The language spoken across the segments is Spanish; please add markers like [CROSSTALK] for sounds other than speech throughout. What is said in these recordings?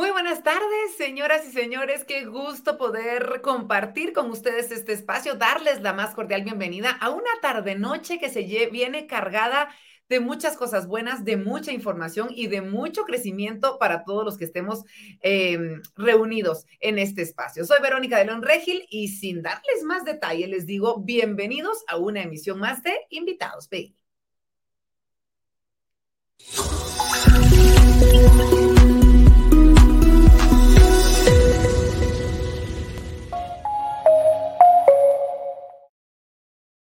Muy buenas tardes, señoras y señores. Qué gusto poder compartir con ustedes este espacio, darles la más cordial bienvenida a una tarde-noche que se viene cargada de muchas cosas buenas, de mucha información y de mucho crecimiento para todos los que estemos em, reunidos en este espacio. Soy Verónica de León Regil y sin darles más detalle, les digo bienvenidos a una emisión más de Invitados PI.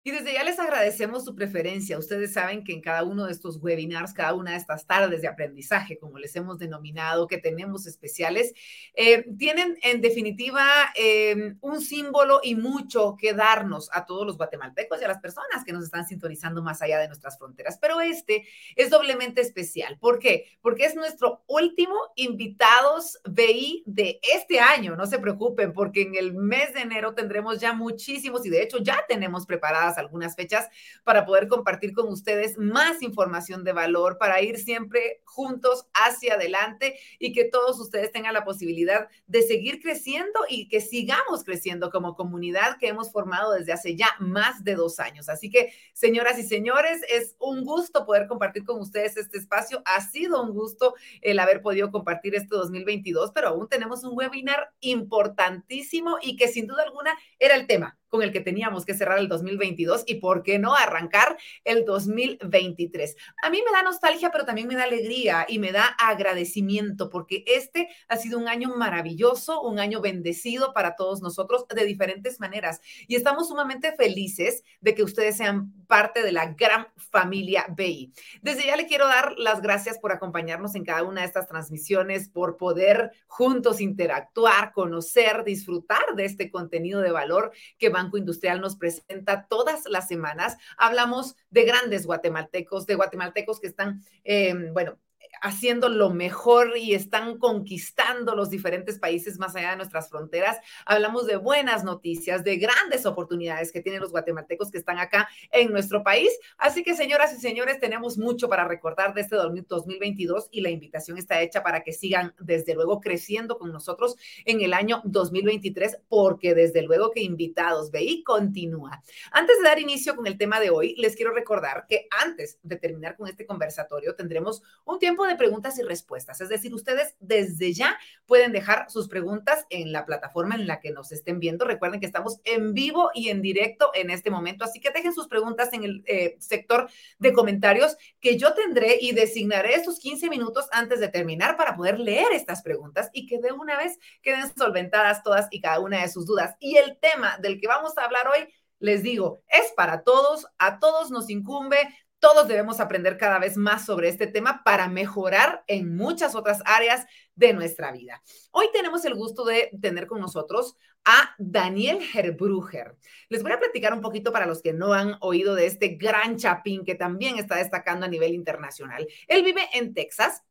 Y desde ya les agradecemos su preferencia. Ustedes saben que en cada uno de estos webinars, cada una de estas tardes de aprendizaje, como les hemos denominado, que tenemos especiales, eh, tienen en definitiva em, un símbolo y mucho que darnos a todos los guatemaltecos y a las personas que nos están sintonizando más allá de nuestras fronteras. Pero este es doblemente especial. ¿Por qué? Porque es nuestro último invitados BI de este año. No se preocupen, porque en el mes de enero tendremos ya muchísimos y de hecho ya tenemos preparadas algunas fechas para poder compartir con ustedes más información de valor, para ir siempre juntos hacia adelante y que todos ustedes tengan la posibilidad de seguir creciendo y que sigamos creciendo como comunidad que hemos formado desde hace ya más de dos años. Así que, señoras y señores, es un gusto poder compartir con ustedes este espacio. Ha sido un gusto el haber podido compartir este 2022, pero aún tenemos un webinar importantísimo y que sin duda alguna era el tema con el que teníamos que cerrar el 2022 y por qué no arrancar el 2023. A mí me da nostalgia, pero también me da alegría y me da agradecimiento porque este ha sido un año maravilloso, un año bendecido para todos nosotros de diferentes maneras y estamos sumamente felices de que ustedes sean parte de la gran familia BI. Desde ya le quiero dar las gracias por acompañarnos en cada una de estas transmisiones, por poder juntos interactuar, conocer, disfrutar de este contenido de valor que Banco Industrial nos presenta todas las semanas. Hablamos de grandes guatemaltecos, de guatemaltecos que están, eh, bueno, haciendo lo mejor y están conquistando los diferentes países más allá de nuestras fronteras. Hablamos de buenas noticias, de grandes oportunidades que tienen los guatemaltecos que están acá en nuestro país. Así que, señoras y señores, tenemos mucho para recordar de este 2022 y la invitación está hecha para que sigan, desde luego, creciendo con nosotros en el año 2023, porque desde luego que invitados, y continúa. Antes de dar inicio con el tema de hoy, les quiero recordar que antes de terminar con este conversatorio, tendremos un tiempo de preguntas y respuestas. Es decir, ustedes desde ya pueden dejar sus preguntas en la plataforma en la que nos estén viendo. Recuerden que estamos en vivo y en directo en este momento, así que dejen sus preguntas en el eh, sector de comentarios que yo tendré y designaré estos 15 minutos antes de terminar para poder leer estas preguntas y que de una vez queden solventadas todas y cada una de sus dudas. Y el tema del que vamos a hablar hoy les digo, es para todos, a todos nos incumbe, todos debemos aprender cada vez más sobre este tema para mejorar en muchas otras áreas de nuestra vida. Hoy tenemos el gusto de tener con nosotros a Daniel Herbruger. Les voy a platicar un poquito para los que no han oído de este gran chapín que también está destacando a nivel internacional. Él vive en Texas,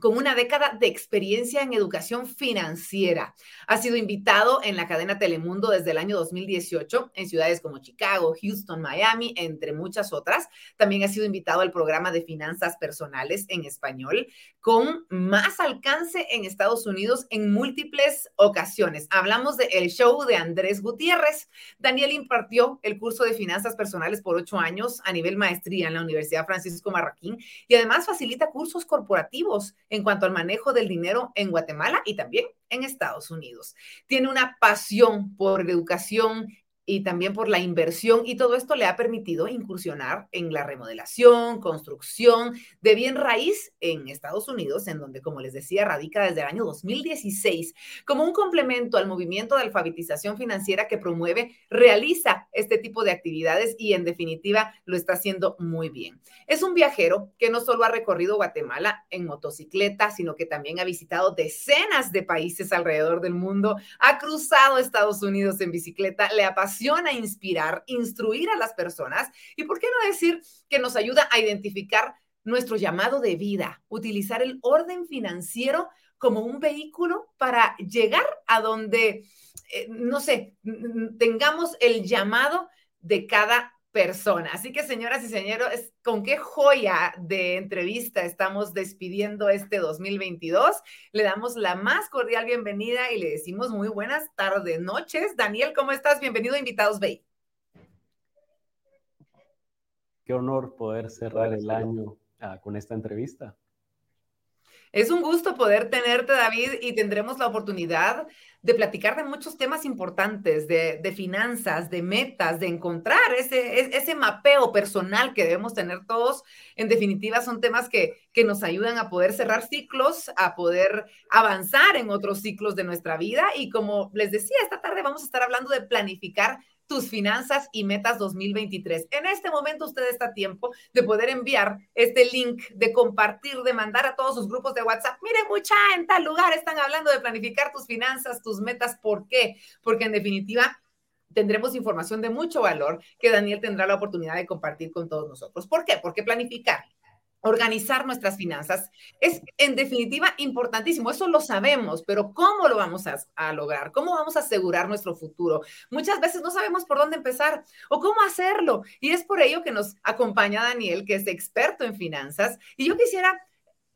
con una década de experiencia en educación financiera. Ha sido invitado en la cadena Telemundo desde el año 2018 en ciudades como Chicago, Houston, Miami, entre muchas otras. También ha sido invitado al programa de finanzas personales en español con más alcance en Estados Unidos en múltiples ocasiones. Hablamos de El Show de Andrés Gutiérrez. Daniel impartió el curso de finanzas personales por ocho años a nivel maestría en la Universidad Francisco Marroquín y además facilita cursos corporativos en cuanto al manejo del dinero en Guatemala y también en Estados Unidos. Tiene una pasión por educación y también por la inversión y todo esto le ha permitido incursionar en la remodelación, construcción de bien raíz en Estados Unidos, en donde, como les decía, radica desde el año 2016 como un complemento al movimiento de alfabetización financiera que promueve, realiza este tipo de actividades y en definitiva lo está haciendo muy bien. Es un viajero que no solo ha recorrido Guatemala en motocicleta, sino que también ha visitado decenas de países alrededor del mundo, ha cruzado Estados Unidos en bicicleta, le ha pasado a inspirar, instruir a las personas y, ¿por qué no decir que nos ayuda a identificar nuestro llamado de vida, utilizar el orden financiero como un vehículo para llegar a donde, eh, no sé, tengamos el llamado de cada persona. Así que, señoras y señores, con qué joya de entrevista estamos despidiendo este 2022. Le damos la más cordial bienvenida y le decimos muy buenas tardes, noches. Daniel, ¿cómo estás? Bienvenido a Invitados Bay. Qué honor poder cerrar el año ah, con esta entrevista. Es un gusto poder tenerte, David, y tendremos la oportunidad de platicar de muchos temas importantes, de, finanzas, de metas, de encontrar ese, ese mapeo personal que debemos tener todos. En definitiva, son temas que, que nos ayudan a poder cerrar ciclos, a poder avanzar en otros ciclos de nuestra vida. Y como les decía, esta tarde vamos a estar hablando de planificar tus finanzas y metas 2023. En este momento usted está a tiempo de poder enviar este link, de compartir, de mandar a todos sus grupos de WhatsApp. Mire, mucha en tal lugar están hablando de planificar tus finanzas, tus metas. ¿Por qué? Porque en definitiva tendremos información de mucho valor que Daniel tendrá la oportunidad de compartir con todos nosotros. ¿Por qué? Porque planificar organizar nuestras finanzas es en definitiva importantísimo. Eso lo sabemos, pero ¿cómo lo vamos a, lograr? ¿Cómo vamos a asegurar nuestro futuro? Muchas veces no sabemos por dónde empezar o cómo hacerlo. Y es por ello que nos acompaña Daniel, que es experto en finanzas. Y yo quisiera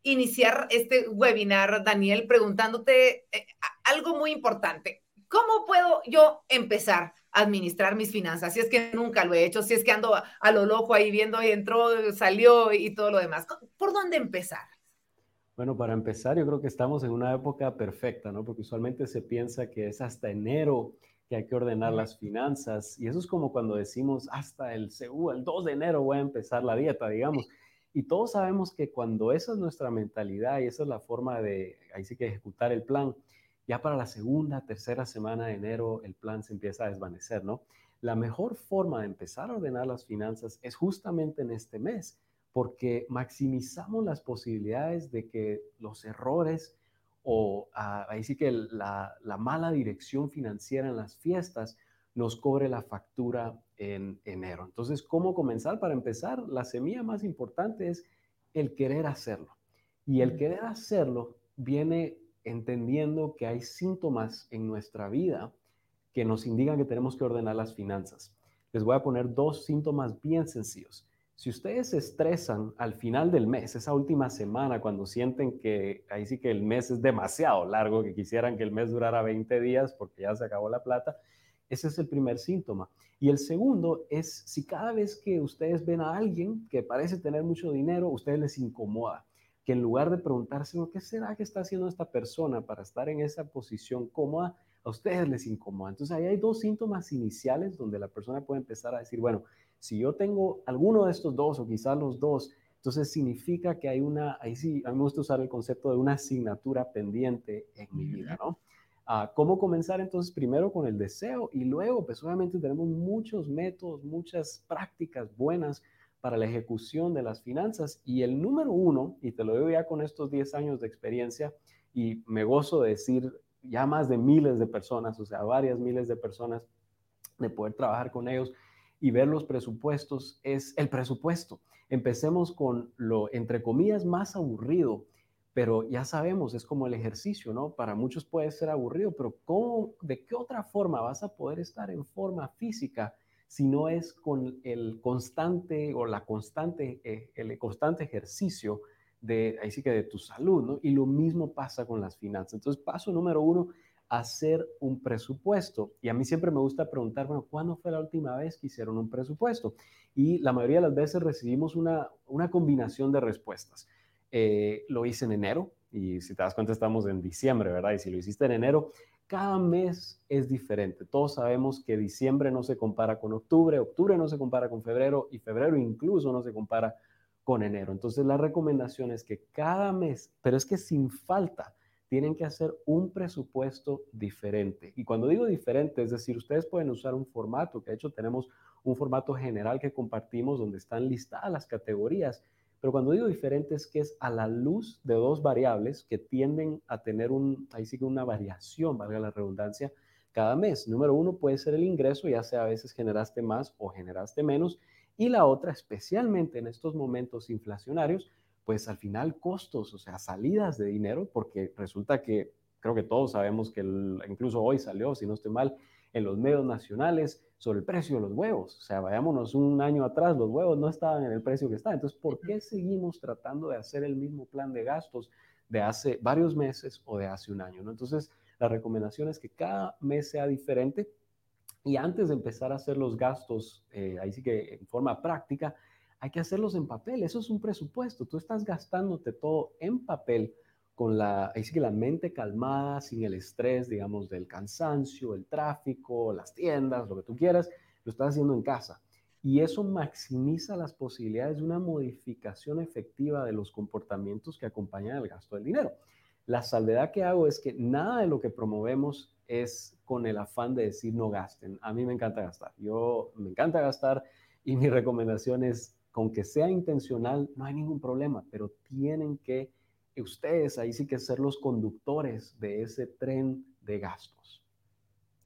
iniciar este webinar, Daniel, preguntándote eh, algo muy importante. ¿Cómo puedo yo empezar administrar mis finanzas? Si es que nunca lo he hecho, si es que ando a, lo loco ahí viendo y entró, salió y todo lo demás. ¿Por dónde empezar? Bueno, para empezar, yo creo que estamos en una época perfecta, ¿no? Porque usualmente se piensa que es hasta enero que hay que ordenar las finanzas. Y eso es como cuando decimos hasta el, el 2 de enero voy a empezar la dieta, digamos. Y todos sabemos que cuando esa es nuestra mentalidad y esa es la forma de, ahí sí que ejecutar el plan, ya para la segunda, tercera semana de enero el plan se empieza a desvanecer, ¿no? La mejor forma de empezar a ordenar las finanzas es justamente en este mes, porque maximizamos las posibilidades de que los errores o ah, ahí sí que la, la, mala dirección financiera en las fiestas nos cobre la factura en enero. Entonces, ¿cómo comenzar? Para empezar, la semilla más importante es el querer hacerlo. Y el querer hacerlo viene entendiendo que hay síntomas en nuestra vida que nos indican que tenemos que ordenar las finanzas. Les voy a poner dos síntomas bien sencillos. Si ustedes se estresan al final del mes, esa última semana, cuando sienten que ahí sí que el mes es demasiado largo, que quisieran que el mes durara 20 días porque ya se acabó la plata, ese es el primer síntoma. Y el segundo es si cada vez que ustedes ven a alguien que parece tener mucho dinero, ustedes les incomoda que en lugar de preguntarse, ¿qué será que está haciendo esta persona para estar en esa posición cómoda? A ustedes les incomoda. Entonces ahí hay dos síntomas iniciales donde la persona puede empezar a decir, bueno, si yo tengo alguno de estos dos o quizás los dos, entonces significa que hay una, ahí sí, a mí me gusta usar el concepto de una asignatura pendiente en mi vida, ¿no? Ah, ¿Cómo comenzar entonces? Primero con el deseo y luego, pues obviamente tenemos muchos métodos, muchas prácticas buenas para la ejecución de las finanzas. Y el número uno, y te lo digo ya con estos 10 años de experiencia, y me gozo de decir ya más de miles de personas, o sea, varias miles de personas, de poder trabajar con ellos y ver los presupuestos, es el presupuesto. Empecemos con lo, entre comillas, más aburrido, pero ya sabemos, es como el ejercicio, ¿no? Para muchos puede ser aburrido, pero ¿cómo, ¿de qué otra forma vas a poder estar en forma física? Sino es con el constante o la constante, eh, el constante ejercicio de, ahí sí que de tu salud, ¿no? Y lo mismo pasa con las finanzas. Entonces, paso número uno, hacer un presupuesto. Y a mí siempre me gusta preguntar, bueno, ¿cuándo fue la última vez que hicieron un presupuesto? Y la mayoría de las veces recibimos una, una combinación de respuestas. Eh, lo hice en enero y si te das cuenta estamos en diciembre, ¿verdad? Y si lo hiciste en enero, cada mes es diferente. Todos sabemos que diciembre no se compara con octubre, octubre no se compara con febrero y febrero incluso no se compara con enero. Entonces la recomendación es que cada mes, pero es que sin falta, tienen que hacer un presupuesto diferente. Y cuando digo diferente, es decir, ustedes pueden usar un formato, que de hecho tenemos un formato general que compartimos donde están listadas las categorías pero cuando digo diferente es que es a la luz de dos variables que tienden a tener un, ahí sí que una variación, valga la redundancia, cada mes. Número uno puede ser el ingreso, ya sea a veces generaste más o generaste menos. Y la otra, especialmente en estos momentos inflacionarios, pues al final costos, o sea, salidas de dinero, porque resulta que creo que todos sabemos que incluso hoy salió, si no estoy mal, en los medios nacionales sobre el precio de los huevos. O sea, vayámonos un año atrás, los huevos no estaban en el precio que está. Entonces, ¿por qué seguimos tratando de hacer el mismo plan de gastos de hace varios meses o de hace un año? ¿no? Entonces, la recomendación es que cada mes sea diferente y antes de empezar a hacer los gastos, eh, ahí sí que en forma práctica, hay que hacerlos en papel. Eso es un presupuesto. Tú estás gastándote todo en papel con la, ahí sí que la mente calmada, sin el estrés, digamos, del cansancio, el tráfico, las tiendas, lo que tú quieras, lo estás haciendo en casa. Y eso maximiza las posibilidades de una modificación efectiva de los comportamientos que acompañan el gasto del dinero. La salvedad que hago es que nada de lo que promovemos es con el afán de decir no gasten. A mí me encanta gastar. Yo me encanta gastar y mi [LAUGHS] recomendación es, con que sea intencional, no hay ningún problema, pero tienen que ustedes ahí sí que ser los conductores de ese tren de gastos.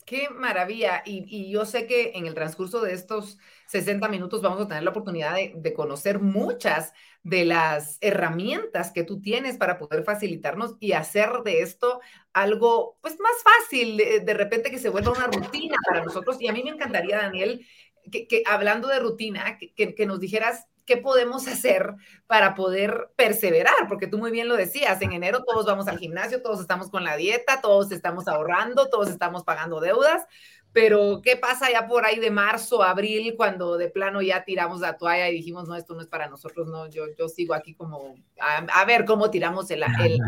Qué maravilla. Y, yo sé que en el transcurso de estos 60 minutos vamos a tener la oportunidad de, conocer muchas de las herramientas que tú tienes para poder facilitarnos y hacer de esto algo pues más fácil, de, repente que se vuelva una rutina para nosotros. Y a mí me encantaría, Daniel, que, hablando de rutina, que nos dijeras ¿qué podemos hacer para poder perseverar? Porque tú muy bien lo decías, en enero todos vamos al gimnasio, todos estamos con la dieta, todos estamos ahorrando, todos estamos pagando deudas, pero ¿qué pasa ya por ahí de marzo, abril, cuando de plano ya tiramos la toalla y dijimos, no, esto no es para nosotros, no, yo, yo sigo aquí como a, ver cómo tiramos el, el,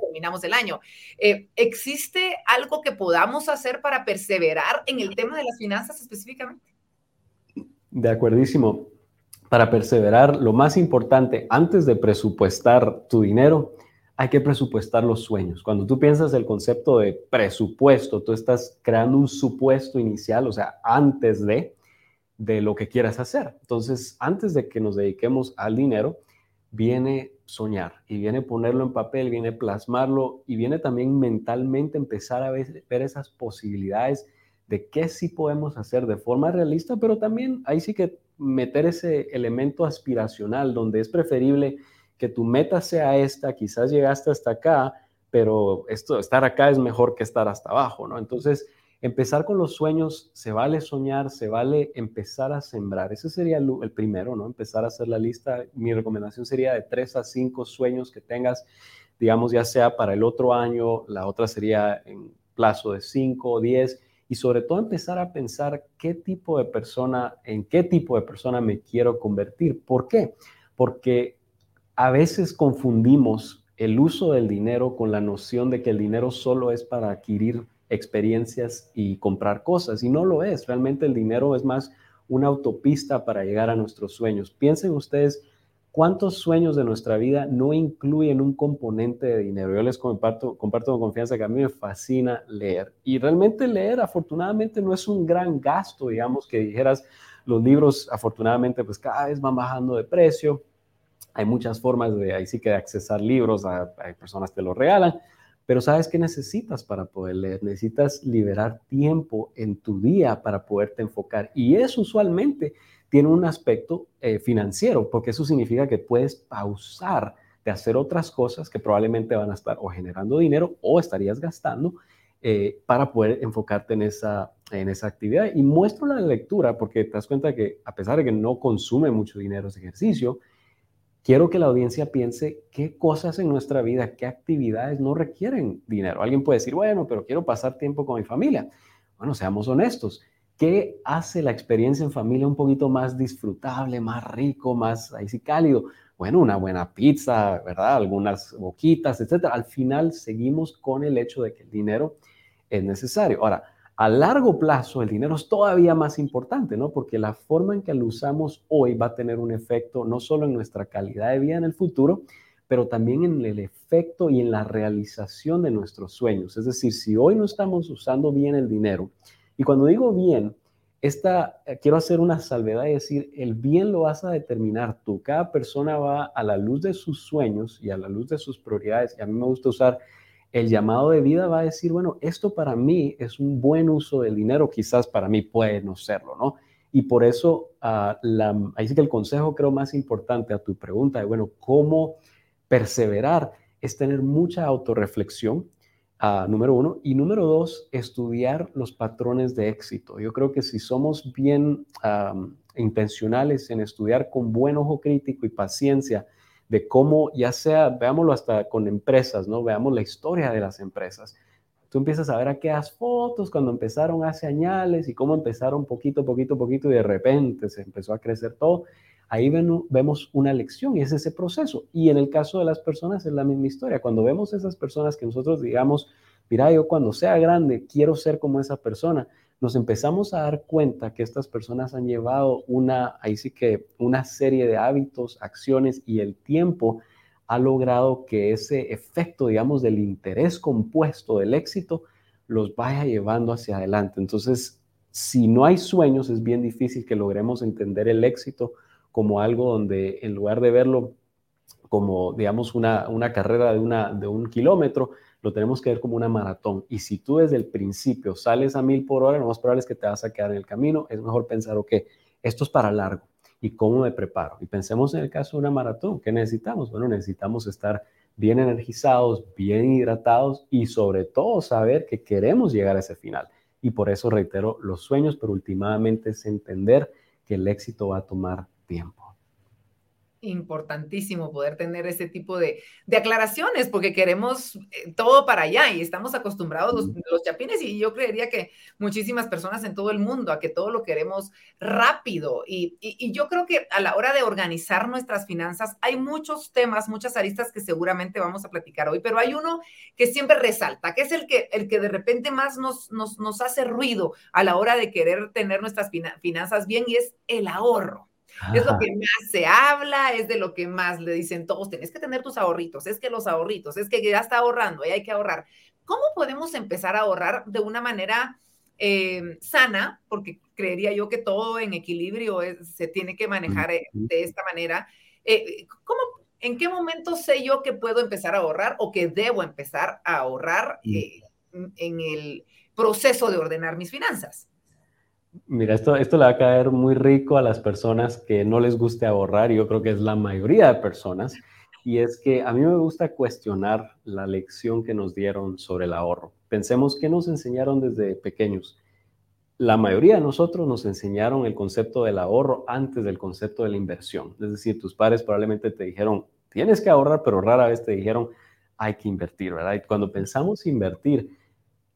terminamos el año. Eh, ¿Existe algo que podamos hacer para perseverar en el tema de las finanzas específicamente? De acuerdísimo para perseverar, lo más importante, antes de presupuestar tu dinero, hay que presupuestar los sueños. Cuando tú piensas el concepto de presupuesto, tú estás creando un supuesto inicial, o sea, antes de, de lo que quieras hacer. Entonces, antes de que nos dediquemos al dinero, viene soñar y viene ponerlo en papel, viene plasmarlo y viene también mentalmente empezar a ver, ver esas posibilidades de qué sí podemos hacer de forma realista, pero también ahí sí que meter ese elemento aspiracional donde es preferible que tu meta sea esta, quizás llegaste hasta acá, pero esto, estar acá es mejor que estar hasta abajo, ¿no? Entonces, empezar con los sueños, se vale soñar, se vale empezar a sembrar. Ese sería el, el, primero, ¿no? Empezar a hacer la lista. Mi recomendación sería de tres a cinco sueños que tengas, digamos, ya sea para el otro año, la otra sería en plazo de cinco o diez y sobre todo empezar a pensar qué tipo de persona, en qué tipo de persona me quiero convertir. ¿Por qué? Porque a veces confundimos el uso del dinero con la noción de que el dinero solo es para adquirir experiencias y comprar cosas, y no lo es. Realmente el dinero es más una autopista para llegar a nuestros sueños. Piensen ustedes ¿Cuántos sueños de nuestra vida no incluyen un componente de dinero? Yo les comparto, con confianza que a mí me fascina leer. Y realmente leer, afortunadamente, no es un gran gasto, digamos, que dijeras, los libros, afortunadamente, pues cada vez van bajando de precio. Hay muchas formas de, ahí sí que de accesar libros, hay personas que los regalan, pero ¿sabes qué necesitas para poder leer? Necesitas liberar tiempo en tu día para poderte enfocar. Y eso usualmente tiene un aspecto eh, financiero, porque eso significa que puedes pausar de hacer otras cosas que probablemente van a estar o generando dinero o estarías gastando eh, para poder enfocarte en esa, en esa actividad. Y muestro la lectura porque te das cuenta que a pesar de que no consume mucho dinero ese ejercicio, quiero que la audiencia piense qué cosas en nuestra vida, qué actividades no requieren dinero. Alguien puede decir, bueno, pero quiero pasar tiempo con mi familia. Bueno, seamos honestos. ¿Qué hace la experiencia en familia un poquito más disfrutable, más rico, más ahí sí cálido? Bueno, una buena pizza, ¿verdad? Algunas boquitas, etcétera. Al final seguimos con el hecho de que el dinero es necesario. Ahora, a largo plazo el dinero es todavía más importante, ¿no? Porque la forma en que lo usamos hoy va a tener un efecto no solo en nuestra calidad de vida en el futuro, pero también en el efecto y en la realización de nuestros sueños. Es decir, si hoy no estamos usando bien el dinero, y cuando digo bien, esta, eh, quiero hacer una salvedad y decir, el bien lo vas a determinar tú. Cada persona va a la luz de sus sueños y a la luz de sus prioridades. Y a mí me gusta usar el llamado de vida, va a decir, bueno, esto para mí es un buen uso del dinero, quizás para mí puede no serlo, ¿no? Y por eso, la, ahí sí que el consejo creo más importante a tu pregunta de, bueno, ¿cómo perseverar? Es tener mucha autorreflexión, ah, número uno. Y número dos, estudiar los patrones de éxito. Yo creo que si somos bien intencionales en estudiar con buen ojo crítico y paciencia de cómo, ya sea, veámoslo hasta con empresas, ¿no? Veamos la historia de las empresas. Tú empiezas a ver aquellas fotos cuando empezaron hace años y cómo empezaron poquito, poquito, poquito y de repente se empezó a crecer todo. Ahí vemos una lección y es ese proceso. Y en el caso de las personas es la misma historia. Cuando vemos esas personas que nosotros digamos, mira, yo cuando sea grande quiero ser como esa persona, nos empezamos a dar cuenta que estas personas han llevado una, ahí sí que una serie de hábitos, acciones y el tiempo ha logrado que ese efecto, digamos, del interés compuesto del éxito los vaya llevando hacia adelante. Entonces, si no hay sueños, es bien difícil que logremos entender el éxito como algo donde en lugar de verlo como, digamos, una, una carrera de, una, de un kilómetro, lo tenemos que ver como una maratón. Y si tú desde el principio sales a mil por hora, lo más probable es que te vas a quedar en el camino. Es mejor pensar, ok, esto es para largo. ¿Y cómo me preparo? Y pensemos en el caso de una maratón. ¿Qué necesitamos? Bueno, necesitamos estar bien energizados, bien hidratados y sobre todo saber que queremos llegar a ese final. Y por eso reitero los sueños, pero últimamente es entender que el éxito va a tomar tiempo. Importantísimo poder tener ese tipo de, aclaraciones porque queremos eh, todo para allá y estamos acostumbrados los, los, chapines y yo creería que muchísimas personas en todo el mundo a que todo lo queremos rápido. Y, yo creo que a la hora de organizar nuestras finanzas hay muchos temas, muchas aristas que seguramente vamos a platicar hoy, pero hay uno que siempre resalta, que es el que, el que de repente más nos, nos, nos hace ruido a la hora de querer tener nuestras finanzas bien y es el ahorro. Es lo que más se habla, es de lo que más le dicen todos, tenés que tener tus ahorritos, es que los ahorritos, es que ya está ahorrando y hay que ahorrar. ¿Cómo podemos empezar a ahorrar de una manera eh, sana? Porque creería yo que todo en equilibrio se tiene que manejar eh, de esta manera. Eh, ¿cómo, ¿En qué momento sé yo que puedo empezar a ahorrar o que debo empezar a ahorrar en el proceso de ordenar mis finanzas? Mira, esto, esto le va a caer muy rico a las personas que no les guste ahorrar, y yo creo que es la mayoría de personas, y es que a mí me gusta cuestionar la lección que nos dieron sobre el ahorro. Pensemos que nos enseñaron desde pequeños. La mayoría de nosotros nos enseñaron el concepto del ahorro antes del concepto de la inversión. Es decir, tus padres probablemente te dijeron, tienes que ahorrar, pero rara vez te dijeron, hay que invertir, ¿verdad? Y cuando pensamos invertir,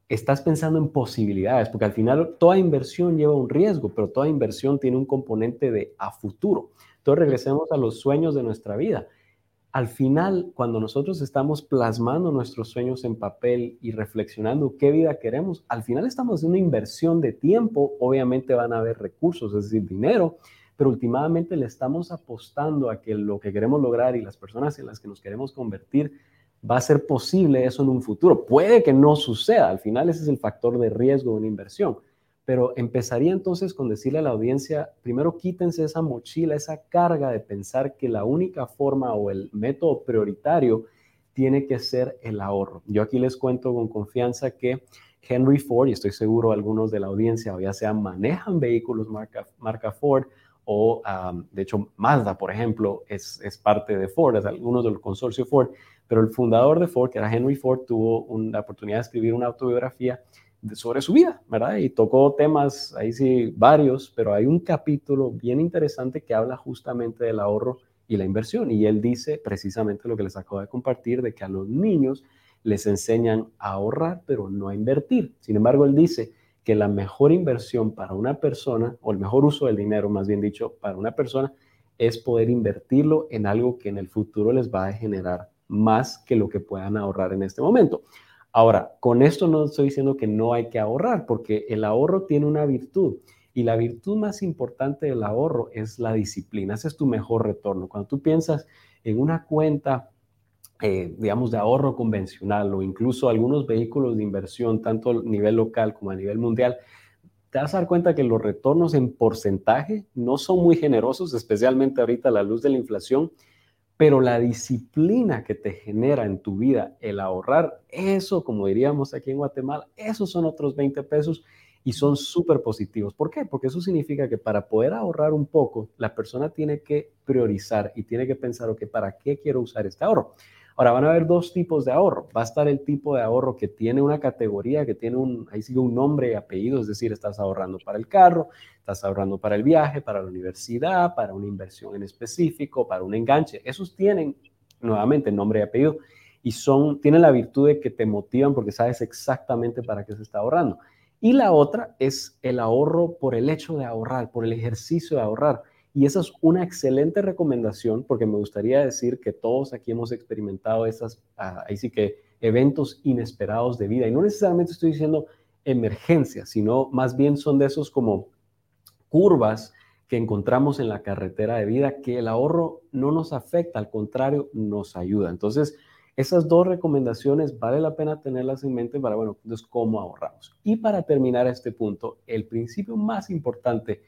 estás pensando en posibilidades, porque al final toda inversión lleva un riesgo, pero toda inversión tiene un componente de a futuro. Entonces regresemos a los sueños de nuestra vida. Al final, cuando nosotros estamos plasmando nuestros sueños en papel y reflexionando qué vida queremos, al final estamos haciendo una inversión de tiempo, obviamente van a haber recursos, es decir, dinero, pero últimamente le estamos apostando a que lo que queremos lograr y las personas en las que nos queremos convertir va a ser posible eso en un futuro. Puede que no suceda, al final ese es el factor de riesgo de una inversión, pero empezaría entonces con decirle a la audiencia, primero quítense esa mochila, esa carga de pensar que la única forma o el método prioritario tiene que ser el ahorro. Yo aquí les cuento con confianza que Henry Ford, y estoy seguro algunos de la audiencia, ya sea manejan vehículos marca, marca Ford, o de hecho Mazda, por ejemplo, es, es parte de Ford, es algunos del consorcio Ford, pero el fundador de Ford, que era Henry Ford, tuvo la oportunidad de escribir una autobiografía sobre su vida, ¿verdad? Y tocó temas, ahí sí, varios, pero hay un capítulo bien interesante que habla justamente del ahorro y la inversión. Y él dice precisamente lo que les acabo de compartir, de que a los niños les enseñan a ahorrar, pero no a invertir. Sin embargo, él dice que la mejor inversión para una persona, o el mejor uso del dinero, más bien dicho, para una persona, es poder invertirlo en algo que en el futuro les va a generar más que lo que puedan ahorrar en este momento. Ahora, con esto no estoy diciendo que no hay que ahorrar, porque el ahorro tiene una virtud y la virtud más importante del ahorro es la disciplina. Ese es tu mejor retorno. Cuando tú piensas en una cuenta, eh, digamos, de ahorro convencional o incluso algunos vehículos de inversión, tanto a nivel local como a nivel mundial, te vas a dar cuenta que los retornos en porcentaje no son muy generosos, especialmente ahorita a la luz de la inflación pero la disciplina que te genera en tu vida el ahorrar, eso, como diríamos aquí en Guatemala, esos son otros 20 pesos y son súper positivos. ¿Por qué? Porque eso significa que para poder ahorrar un poco, la persona tiene que priorizar y tiene que pensar, ok, ¿para qué quiero usar este ahorro? Ahora van a haber dos tipos de ahorro. Va a estar el tipo de ahorro que tiene una categoría, que tiene un, ahí sigue un nombre y apellido, es decir, estás ahorrando para el carro, estás ahorrando para el viaje, para la universidad, para una inversión en específico, para un enganche. Esos tienen nuevamente nombre y apellido y son, tienen la virtud de que te motivan porque sabes exactamente para qué se está ahorrando. Y la otra es el ahorro por el hecho de ahorrar, por el ejercicio de ahorrar. Y esa es una excelente recomendación porque me gustaría decir que todos aquí hemos experimentado esas, ah, ahí sí que eventos inesperados de vida. Y no necesariamente estoy diciendo emergencias, sino más bien son de esos como curvas que encontramos en la carretera de vida que el ahorro no nos afecta, al contrario, nos ayuda. Entonces, esas dos recomendaciones vale la pena tenerlas en mente para, bueno, entonces, ¿cómo ahorramos? Y para terminar este punto, el principio más importante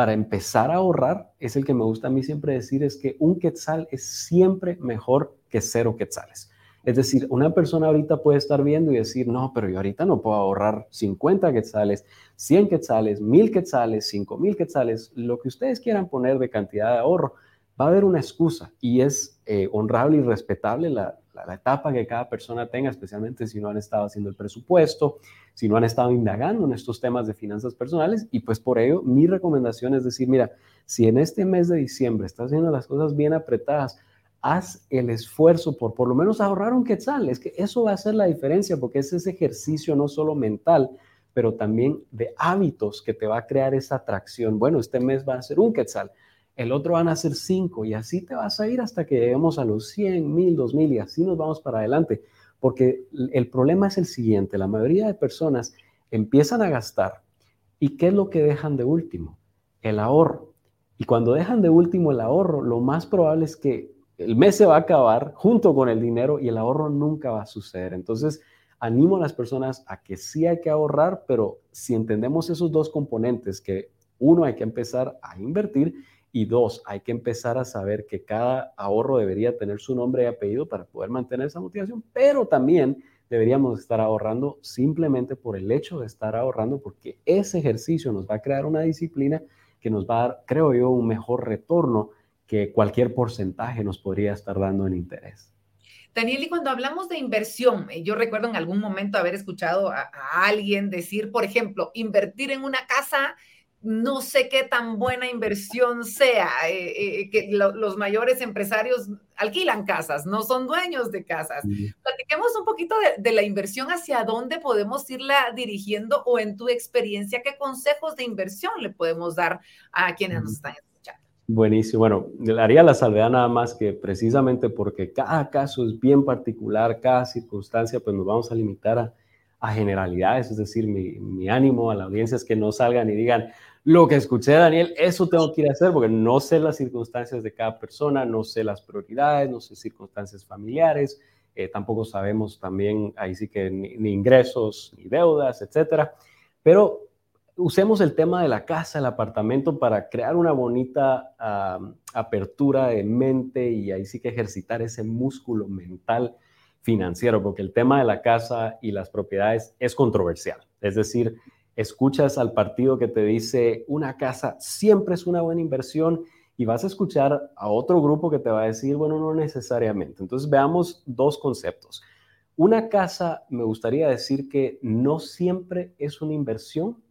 para empezar a ahorrar es el que me gusta a mí siempre decir, es que un quetzal es siempre mejor que cero quetzales. Es decir, una persona ahorita puede estar viendo y decir, no, pero yo ahorita no puedo ahorrar 50 quetzales, 100 quetzales, 1000 quetzales, 5000 quetzales, lo que ustedes quieran poner de cantidad de ahorro. Va a haber una excusa y es eh, honrable y respetable la, la, etapa que cada persona tenga, especialmente si no han estado haciendo el presupuesto, si no han estado indagando en estos temas de finanzas personales. Y pues por ello, mi recomendación es decir, mira, si en este mes de diciembre estás haciendo las cosas bien apretadas, haz el esfuerzo por por lo menos ahorrar un quetzal. Es que eso va a hacer la diferencia porque es ese ejercicio no solo mental, pero también de hábitos que te va a crear esa atracción. Bueno, este mes va a ser un quetzal el otro van a ser cinco y así te vas a ir hasta que lleguemos a los 100, 1000, 2000 y así nos vamos para adelante. Porque el problema es el siguiente, la mayoría de personas empiezan a gastar y ¿qué es lo que dejan de último? El ahorro. Y cuando dejan de último el ahorro, lo más probable es que el mes se va a acabar junto con el dinero y el ahorro nunca va a suceder. Entonces, animo a las personas a que sí hay que ahorrar, pero si entendemos esos dos componentes, que uno hay que empezar a invertir y dos, hay que empezar a saber que cada ahorro debería tener su nombre y apellido para poder mantener esa motivación, pero también deberíamos estar ahorrando simplemente por el hecho de estar ahorrando, porque ese ejercicio nos va a crear una disciplina que nos va a dar, creo yo, un mejor retorno que cualquier porcentaje nos podría estar dando en interés. Daniel, y cuando hablamos de inversión, eh, yo recuerdo en algún momento haber escuchado a, a alguien decir, por ejemplo, invertir en una casa no sé qué tan buena inversión sea, eh, eh, que los mayores empresarios alquilan casas, no son dueños de casas. Platiquemos un poquito de, la inversión, hacia dónde podemos irla dirigiendo o en tu experiencia, qué consejos de inversión le podemos dar a quienes nos están escuchando. Buenísimo. Bueno, haría la salvedad nada más que precisamente porque cada caso es bien particular, cada circunstancia, pues nos vamos a limitar a, generalidades, es decir, mi, mi ánimo a la audiencia es que no salgan y digan, lo que escuché, Daniel, eso tengo que ir a hacer porque no sé las circunstancias de cada persona, no sé las prioridades, no sé circunstancias familiares, eh, tampoco sabemos también ahí sí que ni, ingresos, ni deudas, etcétera. Pero usemos el tema de la casa, el apartamento para crear una bonita apertura de mente y ahí sí que ejercitar ese músculo mental financiero, porque el tema de la casa y las propiedades es controversial. Es decir, escuchas al partido que te dice una casa siempre es una buena inversión y vas a escuchar a otro grupo que te va a decir, bueno, no necesariamente. Entonces veamos dos conceptos. Una casa, me gustaría decir que no siempre es una inversión,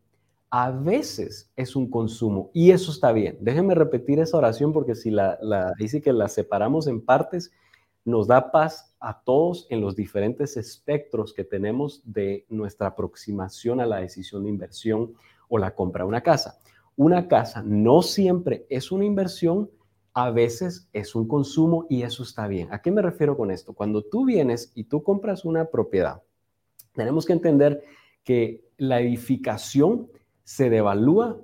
a veces es un consumo y eso está bien. Déjenme repetir esa oración porque si la, la dice que la separamos en partes, nos da paz a todos en los diferentes espectros que tenemos de nuestra aproximación a la decisión de inversión o la compra de una casa. Una casa no siempre es una inversión, a veces es un consumo y eso está bien. ¿A qué me refiero con esto? Cuando tú vienes y tú compras una propiedad, tenemos que entender que la edificación se devalúa,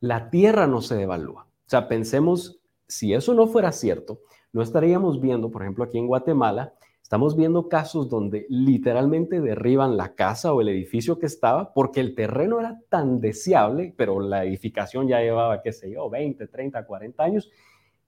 la tierra no se devalúa. O sea, pensemos, si eso no fuera cierto, no estaríamos viendo, por ejemplo, aquí en Guatemala, estamos viendo casos donde literalmente derriban la casa o el edificio que estaba porque el terreno era tan deseable, pero la edificación ya llevaba, qué sé yo, 20, 30, 40 años,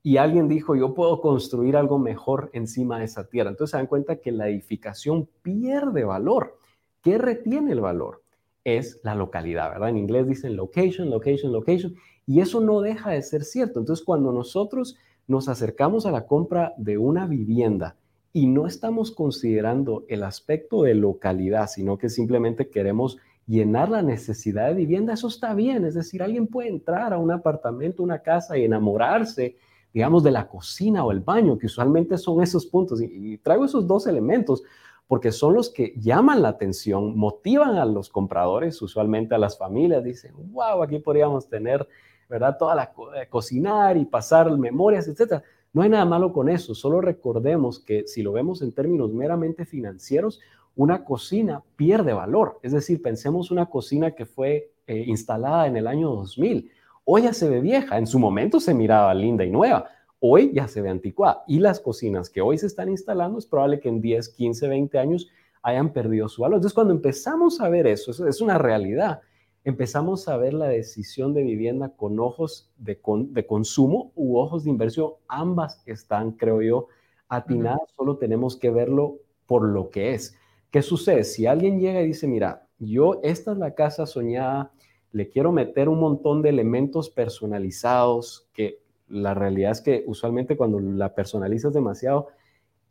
y alguien dijo, yo puedo construir algo mejor encima de esa tierra. Entonces se dan cuenta que la edificación pierde valor. ¿Qué retiene el valor? Es la localidad, ¿verdad? En inglés dicen location, location, location, y eso no deja de ser cierto. Entonces cuando nosotros nos acercamos a la compra de una vivienda y no estamos considerando el aspecto de localidad, sino que simplemente queremos llenar la necesidad de vivienda, eso está bien. Es decir, alguien puede entrar a un apartamento, una casa y enamorarse, digamos, de la cocina o el baño, que usualmente son esos puntos. Y, traigo esos dos elementos porque son los que llaman la atención, motivan a los compradores, usualmente a las familias. Dicen, wow, aquí podríamos tener, ¿verdad? Toda la eh, cocinar y pasar memorias, etcétera. No hay nada malo con eso, solo recordemos que si lo vemos en términos meramente financieros, una cocina pierde valor. Es decir, pensemos una cocina que fue eh, instalada en el año 2000. Hoy ya se ve vieja, en su momento se miraba linda y nueva, hoy ya se ve anticuada. Y las cocinas que hoy se están instalando es probable que en 10, 15, 20 años hayan perdido su valor. Entonces, cuando empezamos a ver eso es una realidad, empezamos a ver la decisión de vivienda con ojos de, de consumo u ojos de inversión. Ambas están, creo yo, atinadas, solo tenemos que verlo por lo que es. ¿Qué sucede? Si alguien llega y dice, mira, yo, esta es la casa soñada, le quiero meter un montón de elementos personalizados, que la realidad es que usualmente cuando la personalizas demasiado,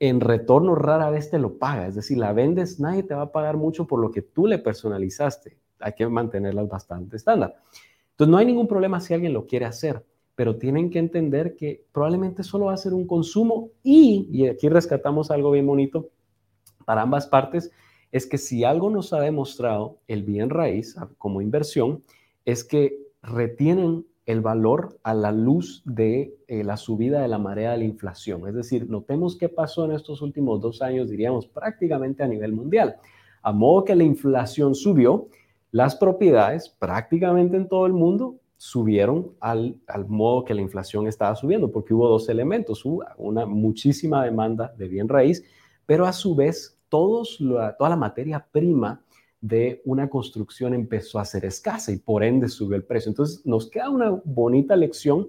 en retorno rara vez te lo paga. Es decir, la vendes, nadie te va a pagar mucho por lo que tú le personalizaste. Hay que mantenerlas bastante estándar. Entonces, no hay ningún problema si alguien lo quiere hacer, pero tienen que entender que probablemente solo va a ser un consumo y, y aquí rescatamos algo bien bonito, para ambas partes es que si algo nos ha demostrado el bien raíz como inversión, es que retienen el valor a la luz de eh, la subida de la marea de la inflación. Es decir, notemos qué pasó en estos últimos dos años, diríamos prácticamente a nivel mundial. A modo que la inflación subió, las propiedades prácticamente en todo el mundo subieron al, modo que la inflación estaba subiendo, porque hubo dos elementos, hubo una muchísima demanda de bien raíz, pero a su vez todos toda la materia prima de una construcción empezó a ser escasa y por ende subió el precio. Entonces nos queda una bonita lección,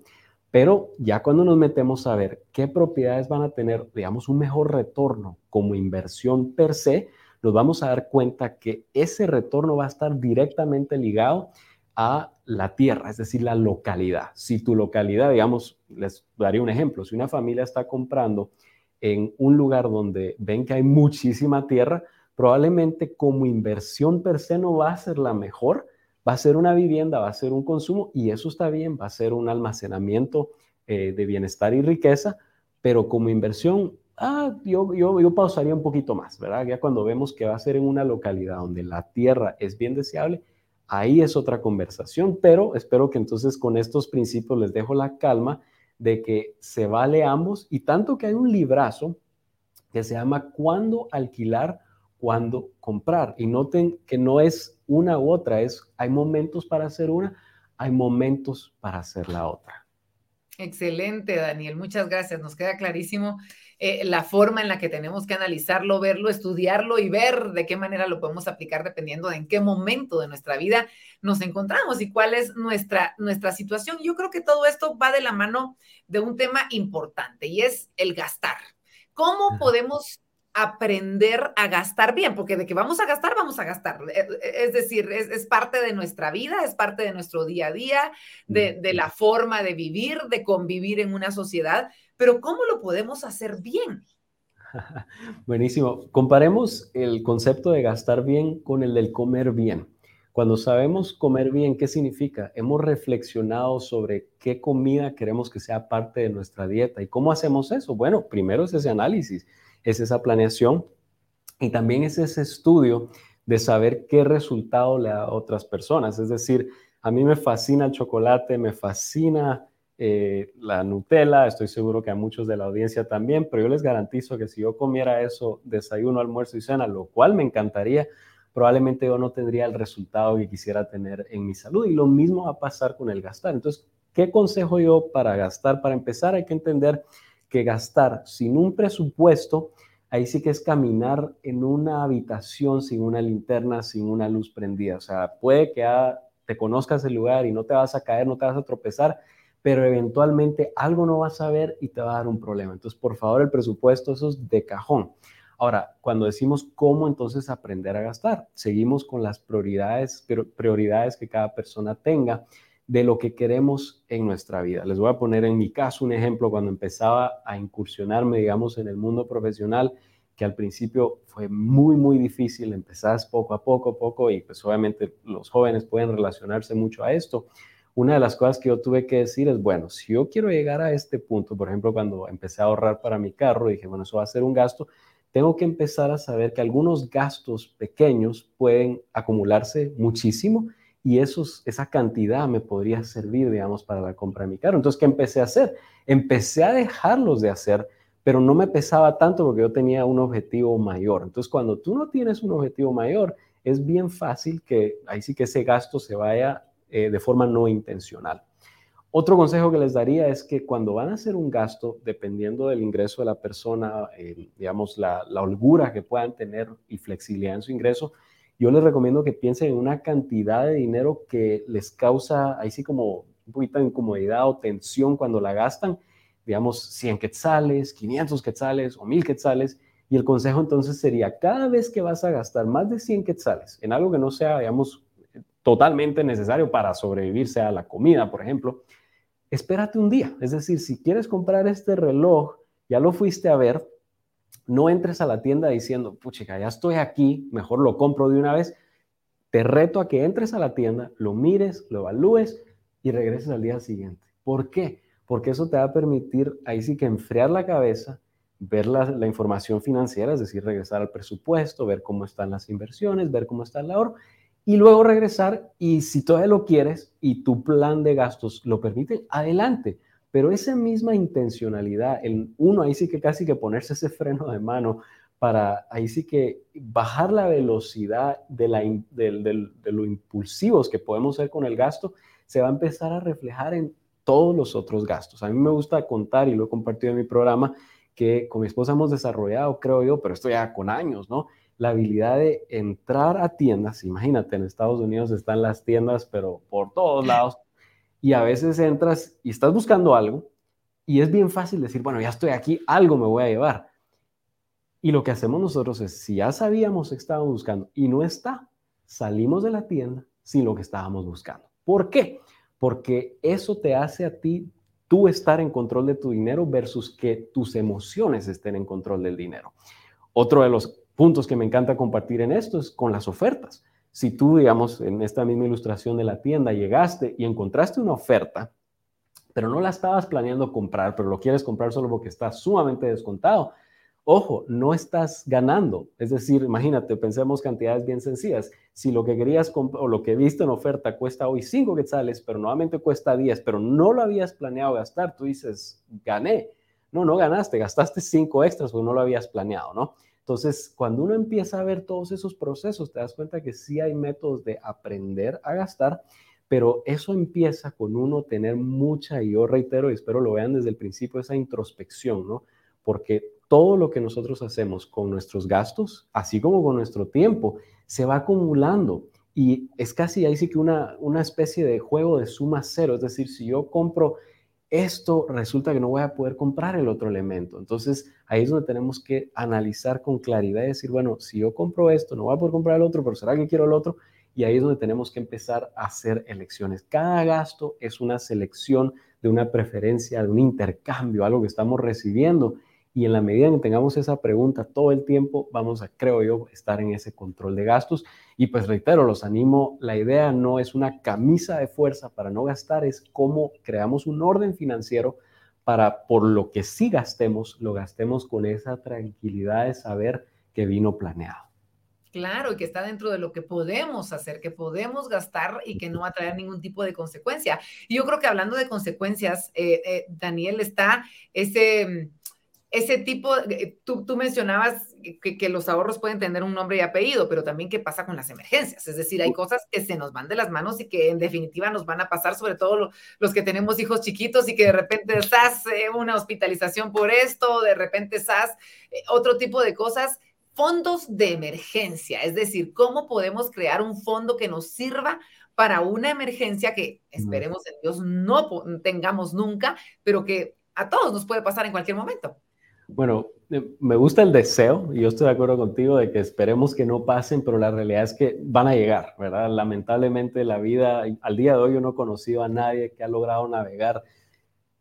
pero ya cuando nos metemos a ver qué propiedades van a tener, digamos, un mejor retorno como inversión per se, nos vamos a dar cuenta que ese retorno va a estar directamente ligado a la tierra, es decir, la localidad. Si tu localidad, digamos, les daría un ejemplo, si una familia está comprando en un lugar donde ven que hay muchísima tierra, probablemente como inversión per se no va a ser la mejor, va a ser una vivienda, va a ser un consumo y eso está bien, va a ser un almacenamiento eh, de bienestar y riqueza, pero como inversión, ah, yo, yo, yo pausaría un poquito más, ¿verdad? Ya cuando vemos que va a ser en una localidad donde la tierra es bien deseable, ahí es otra conversación, pero espero que entonces con estos principios les dejo la calma de que se vale ambos y tanto que hay un librazo que se llama Cuándo alquilar, cuándo comprar. Y noten que no es una u otra, es hay momentos para hacer una, hay momentos para hacer la otra. Excelente, Daniel. Muchas gracias. Nos queda clarísimo eh, la forma en la que tenemos que analizarlo, verlo, estudiarlo y ver de qué manera lo podemos aplicar dependiendo de en qué momento de nuestra vida nos encontramos y cuál es nuestra, nuestra situación. Yo creo que todo esto va de la mano de un tema importante y es el gastar. ¿Cómo podemos aprender a gastar bien, porque de que vamos a gastar, vamos a gastar. Eh, eh, es decir, es, parte de nuestra vida, es parte de nuestro día a día, de, de, la forma de vivir, de convivir en una sociedad, pero ¿cómo lo podemos hacer bien? [LAUGHS] Buenísimo. Comparemos el concepto de gastar bien con el del comer bien. Cuando sabemos comer bien, ¿qué significa? Hemos reflexionado sobre qué comida queremos que sea parte de nuestra dieta. ¿Y cómo hacemos eso? Bueno, primero es ese análisis, es esa planeación y también es ese estudio de saber qué resultado le da a otras personas. Es decir, a mí me fascina el chocolate, me fascina eh, la Nutella, estoy seguro que a muchos de la audiencia también, pero yo les garantizo que si yo comiera eso, desayuno, almuerzo y cena, lo cual me encantaría, probablemente yo no tendría el resultado que quisiera tener en mi salud. Y lo mismo va a pasar con el gastar. Entonces, ¿qué consejo yo para gastar? Para empezar, hay que entender que gastar sin un presupuesto, ahí sí que es caminar en una habitación sin una linterna, sin una luz prendida. O sea, puede que te conozcas el lugar y no te vas a caer, no te vas a tropezar, pero eventualmente algo no vas a ver y te va a dar un problema. Entonces, por favor, el presupuesto, eso es de cajón. Ahora, cuando decimos cómo entonces aprender a gastar, seguimos con las prioridades, prioridades que cada persona tenga. de lo que queremos en nuestra vida. Les voy a poner en mi caso un ejemplo cuando empezaba a incursionarme, digamos, en el mundo profesional, que al principio fue muy, muy difícil, empezás poco a poco, poco, y pues obviamente los jóvenes pueden relacionarse mucho a esto. Una de las cosas que yo tuve que decir es, bueno, si yo quiero llegar a este punto, por ejemplo, cuando empecé a ahorrar para mi carro, dije, bueno, eso va a ser un gasto, tengo que empezar a saber que algunos gastos pequeños pueden acumularse muchísimo y esos, esa cantidad me podría servir, digamos, para la compra de mi carro. Entonces, ¿qué empecé a hacer? Empecé a dejarlos de hacer, pero no me pesaba tanto porque yo tenía un objetivo mayor. Entonces, cuando tú no tienes un objetivo mayor, es bien fácil que ahí sí que ese gasto se vaya eh, de forma no intencional. Otro consejo que les daría es que cuando van a hacer un gasto, dependiendo del ingreso de la persona, digamos, la, la holgura que puedan tener y flexibilidad en su ingreso, yo les recomiendo que piensen en una cantidad de dinero que les causa ahí sí como un poquito de incomodidad o tensión cuando la gastan, digamos 100 quetzales, 500 quetzales o 1000 quetzales. Y el consejo entonces sería, cada vez que vas a gastar más de 100 quetzales en algo que no sea, digamos, totalmente necesario para sobrevivir, sea la comida, por ejemplo, espérate un día. Es decir, si quieres comprar este reloj, ya lo fuiste a ver, no entres a la tienda diciendo, puchica, ya estoy aquí, mejor lo compro de una vez. Te reto a que entres a la tienda, lo mires, lo evalúes y regreses al día siguiente. ¿Por qué? Porque eso te va a permitir ahí sí que enfriar la cabeza, ver la, la información financiera, es decir, regresar al presupuesto, ver cómo están las inversiones, ver cómo está el ahorro y luego regresar y si todavía lo quieres y tu plan de gastos lo permite, adelante. Pero esa misma intencionalidad, el uno ahí sí que casi que ponerse ese freno de mano para ahí sí que bajar la velocidad de, la, de, lo impulsivos que podemos ser con el gasto, se va a empezar a reflejar en todos los otros gastos. A mí me gusta contar y lo he compartido en mi programa que con mi esposa hemos desarrollado, creo yo, pero esto ya con años, ¿no? La habilidad de entrar a tiendas, imagínate, en Estados Unidos están las tiendas, pero por todos lados, y a veces entras y estás buscando algo y es bien fácil decir, bueno, ya estoy aquí, algo me voy a llevar. Y lo que hacemos nosotros es, si ya sabíamos que estábamos buscando y no está, salimos de la tienda sin lo que estábamos buscando. ¿Por qué? Porque eso te hace a ti tú estar en control de tu dinero versus que tus emociones estén en control del dinero. Otro de los puntos que me encanta compartir en esto es con las ofertas. Si tú, digamos, en esta misma ilustración de la tienda llegaste y encontraste una oferta, pero no la estabas planeando comprar, pero lo quieres comprar solo porque está sumamente descontado, ojo, no estás ganando. Es decir, imagínate, pensemos cantidades bien sencillas. Si lo que querías o lo que viste en oferta cuesta hoy 5 quetzales, pero nuevamente cuesta 10, pero no lo habías planeado gastar, tú dices, gané. No, no ganaste, gastaste 5 extras porque no lo habías planeado, ¿no? Entonces, cuando uno empieza a ver todos esos procesos, te das cuenta que sí hay métodos de aprender a gastar, pero eso empieza con uno tener mucha, y yo reitero y espero lo vean desde el principio, esa introspección, ¿no? Porque todo lo que nosotros hacemos con nuestros gastos, así como con nuestro tiempo, se va acumulando y es casi ahí sí que una, una especie de juego de suma cero, es decir, si yo compro esto resulta que no voy a poder comprar el otro elemento. Entonces, ahí es donde tenemos que analizar con claridad y decir, bueno, si yo compro esto, no voy a poder comprar el otro, pero ¿será que quiero el otro? Y ahí es donde tenemos que empezar a hacer elecciones. Cada gasto es una selección de una preferencia, de un intercambio, algo que estamos recibiendo y en la medida en que tengamos esa pregunta todo el tiempo, vamos a, creo yo, estar en ese control de gastos. Y pues reitero, los animo, la idea no es una camisa de fuerza para no gastar, es cómo creamos un orden financiero para por lo que sí gastemos, lo gastemos con esa tranquilidad de saber que vino planeado. Claro, y que está dentro de lo que podemos hacer, que podemos gastar y que no va a traer ningún tipo de consecuencia. Y yo creo que hablando de consecuencias, eh, eh, Daniel, está ese ese tipo, eh, tú, tú mencionabas que, los ahorros pueden tener un nombre y apellido, pero también qué pasa con las emergencias. Es decir, hay cosas que se nos van de las manos y que en definitiva nos van a pasar, sobre todo los que tenemos hijos chiquitos y que de repente estás eh, una hospitalización por esto, de repente estás eh, otro tipo de cosas. Fondos de emergencia, es decir, cómo podemos crear un fondo que nos sirva para una emergencia que esperemos en Dios no tengamos nunca, pero que a todos nos puede pasar en cualquier momento. Bueno, eh, me gusta el deseo, y yo estoy de acuerdo contigo de que esperemos que no pasen, pero la realidad es que van a llegar, ¿verdad? Lamentablemente la vida, al día de hoy yo no he conocido a nadie que ha logrado navegar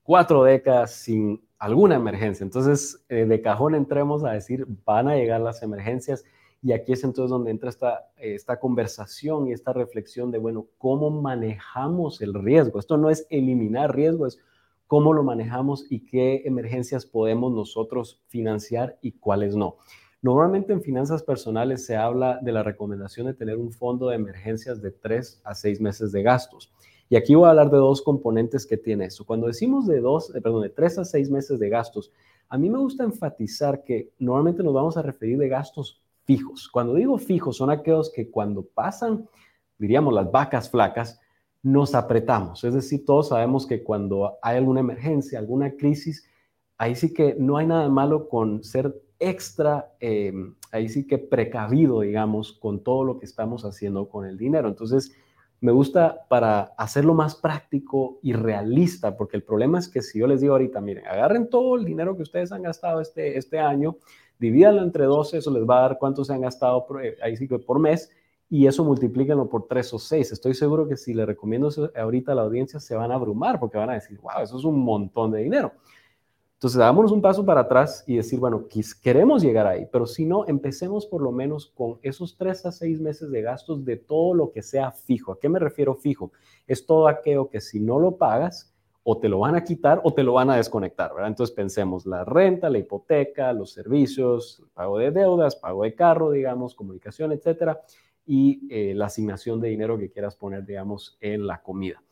cuatro décadas sin alguna emergencia. Entonces, eh, de cajón entremos a decir, van a llegar las emergencias y aquí es entonces donde entra esta, esta conversación y esta reflexión de, bueno, ¿cómo manejamos el riesgo? Esto no es eliminar riesgo, es cómo lo manejamos y qué emergencias podemos nosotros financiar y cuáles no. Normalmente en finanzas personales se habla de la recomendación de tener un fondo de emergencias de tres a seis meses de gastos. Y aquí voy a hablar de dos componentes que tiene eso. Cuando decimos de dos, eh, perdón, de tres a seis meses de gastos, a mí me gusta enfatizar que normalmente nos vamos a referir de gastos fijos. Cuando digo fijos, son aquellos que cuando pasan, diríamos, las vacas flacas, nos apretamos. Es decir, todos sabemos que cuando hay alguna emergencia, alguna crisis, ahí sí que no hay nada malo con ser extra, eh, ahí sí que precavido, digamos, con todo lo que estamos haciendo con el dinero. Entonces, me gusta para hacerlo más práctico y realista, porque el problema es que si yo les digo ahorita, miren, agarren todo el dinero que ustedes han gastado este, este año, divídanlo entre 12, eso les va a dar cuánto se han gastado eh, ahí sí que por mes y eso multiplíquenlo por 3 o 6. Estoy seguro que si le recomiendo eso ahorita a la audiencia se van a abrumar porque van a decir, wow, eso es un montón de dinero. Entonces, dámonos un paso para atrás y decir, bueno, queremos llegar ahí, pero si no, empecemos por lo menos con esos 3 a 6 meses de gastos de todo lo que sea fijo. ¿A qué me refiero fijo? Es todo aquello que si no lo pagas, o te lo van a quitar o te lo van a desconectar, ¿verdad? Entonces pensemos la renta, la hipoteca, los servicios, pago de deudas, pago de carro, digamos, comunicación, etcétera, y eh, la asignación de dinero que quieras poner, digamos, en la comida.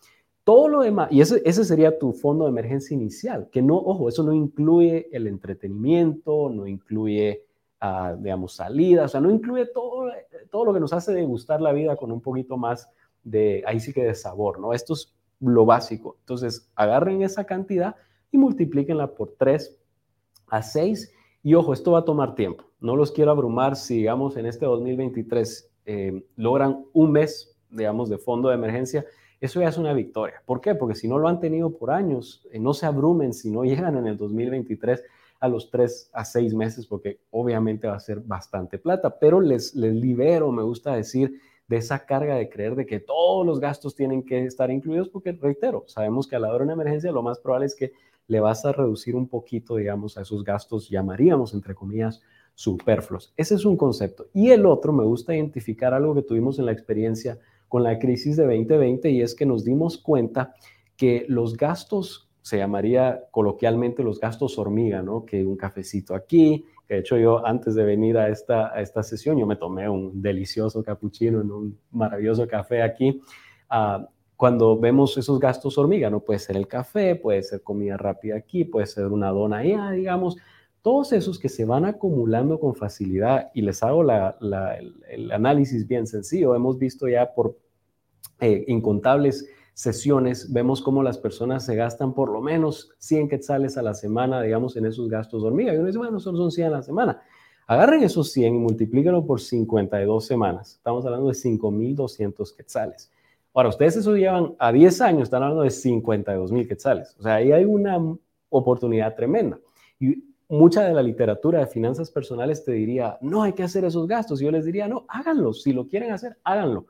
Todo lo demás, y ese, ese sería tu fondo de emergencia inicial, que no, ojo, eso no incluye el entretenimiento, no incluye, uh, digamos, salidas, o sea, no incluye todo, todo lo que nos hace degustar la vida con un poquito más de, ahí sí que de sabor, ¿no? Estos lo básico. Entonces, agarren esa cantidad y multiplíquenla por 3 a 6. Y ojo, esto va a tomar tiempo. No los quiero abrumar si, digamos, en este 2023 eh, logran un mes, digamos, de fondo de emergencia. Eso ya es una victoria. ¿Por qué? Porque si no lo han tenido por años, eh, no se abrumen si no [LAUGHS] llegan en el 2023 a los 3 a 6 meses, porque obviamente va a ser bastante plata, pero les, les libero, me gusta decir, de esa carga de creer de que todos los gastos tienen que estar incluidos, porque reitero, sabemos que a la hora de una emergencia lo más probable es que le vas a reducir un poquito, digamos, a esos gastos, llamaríamos, entre comillas, superfluos. Ese es un concepto. Y el otro, me gusta identificar algo que tuvimos en la experiencia con la crisis de 2020 y es que nos dimos cuenta que los gastos, se llamaría coloquialmente los gastos hormiga, ¿no? Que un cafecito aquí, de hecho yo antes de venir a esta, esta sesión, yo me tomé un delicioso cappuccino en un maravilloso café aquí. Ah, cuando vemos esos gastos hormiga, ¿no? Puede ser el café, puede ser comida rápida aquí, puede ser una dona allá, digamos, todos esos que se van acumulando con facilidad y les hago la, el, análisis bien sencillo. Hemos visto ya por eh, incontables sesiones, vemos cómo las personas se gastan por lo menos 100 quetzales a la semana, digamos, en esos gastos de hormiga. Y uno dice, bueno, solo son 100 a la semana. Agarren esos 100 y multiplíquenlo por 52 semanas. Estamos hablando de 5.200 quetzales. Ahora, ustedes eso llevan a 10 años, están hablando de 52.000 quetzales. O sea, ahí hay una oportunidad tremenda. Y mucha de la literatura de finanzas personales te diría, no hay que hacer esos gastos. Y yo les diría, no, háganlo. Si lo quieren hacer, háganlo,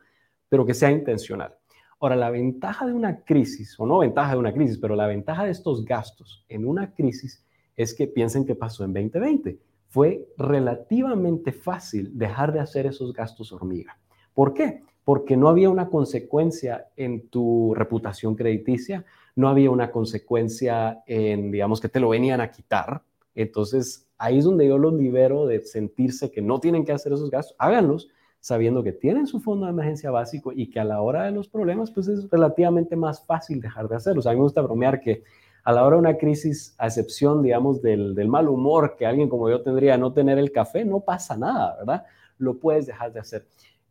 pero que sea intencional. Ahora, la ventaja de una crisis, o no ventaja de una crisis, pero la ventaja de estos gastos en una crisis es que piensen que pasó en 2020. Fue relativamente fácil dejar de hacer esos gastos hormiga. ¿Por qué? Porque no había una consecuencia en tu reputación crediticia, no había una consecuencia en, digamos, que te lo venían a quitar. Entonces, ahí es donde yo los libero de sentirse que no tienen que hacer esos gastos. Háganlos, sabiendo que tienen su fondo de emergencia básico y que a la hora de los problemas, pues es relativamente más fácil dejar de hacerlo. O sea, a mí me gusta bromear que a la hora de una crisis, a excepción, digamos, del, del mal humor que alguien como yo tendría no tener el café, no pasa nada, ¿verdad? Lo puedes dejar de hacer.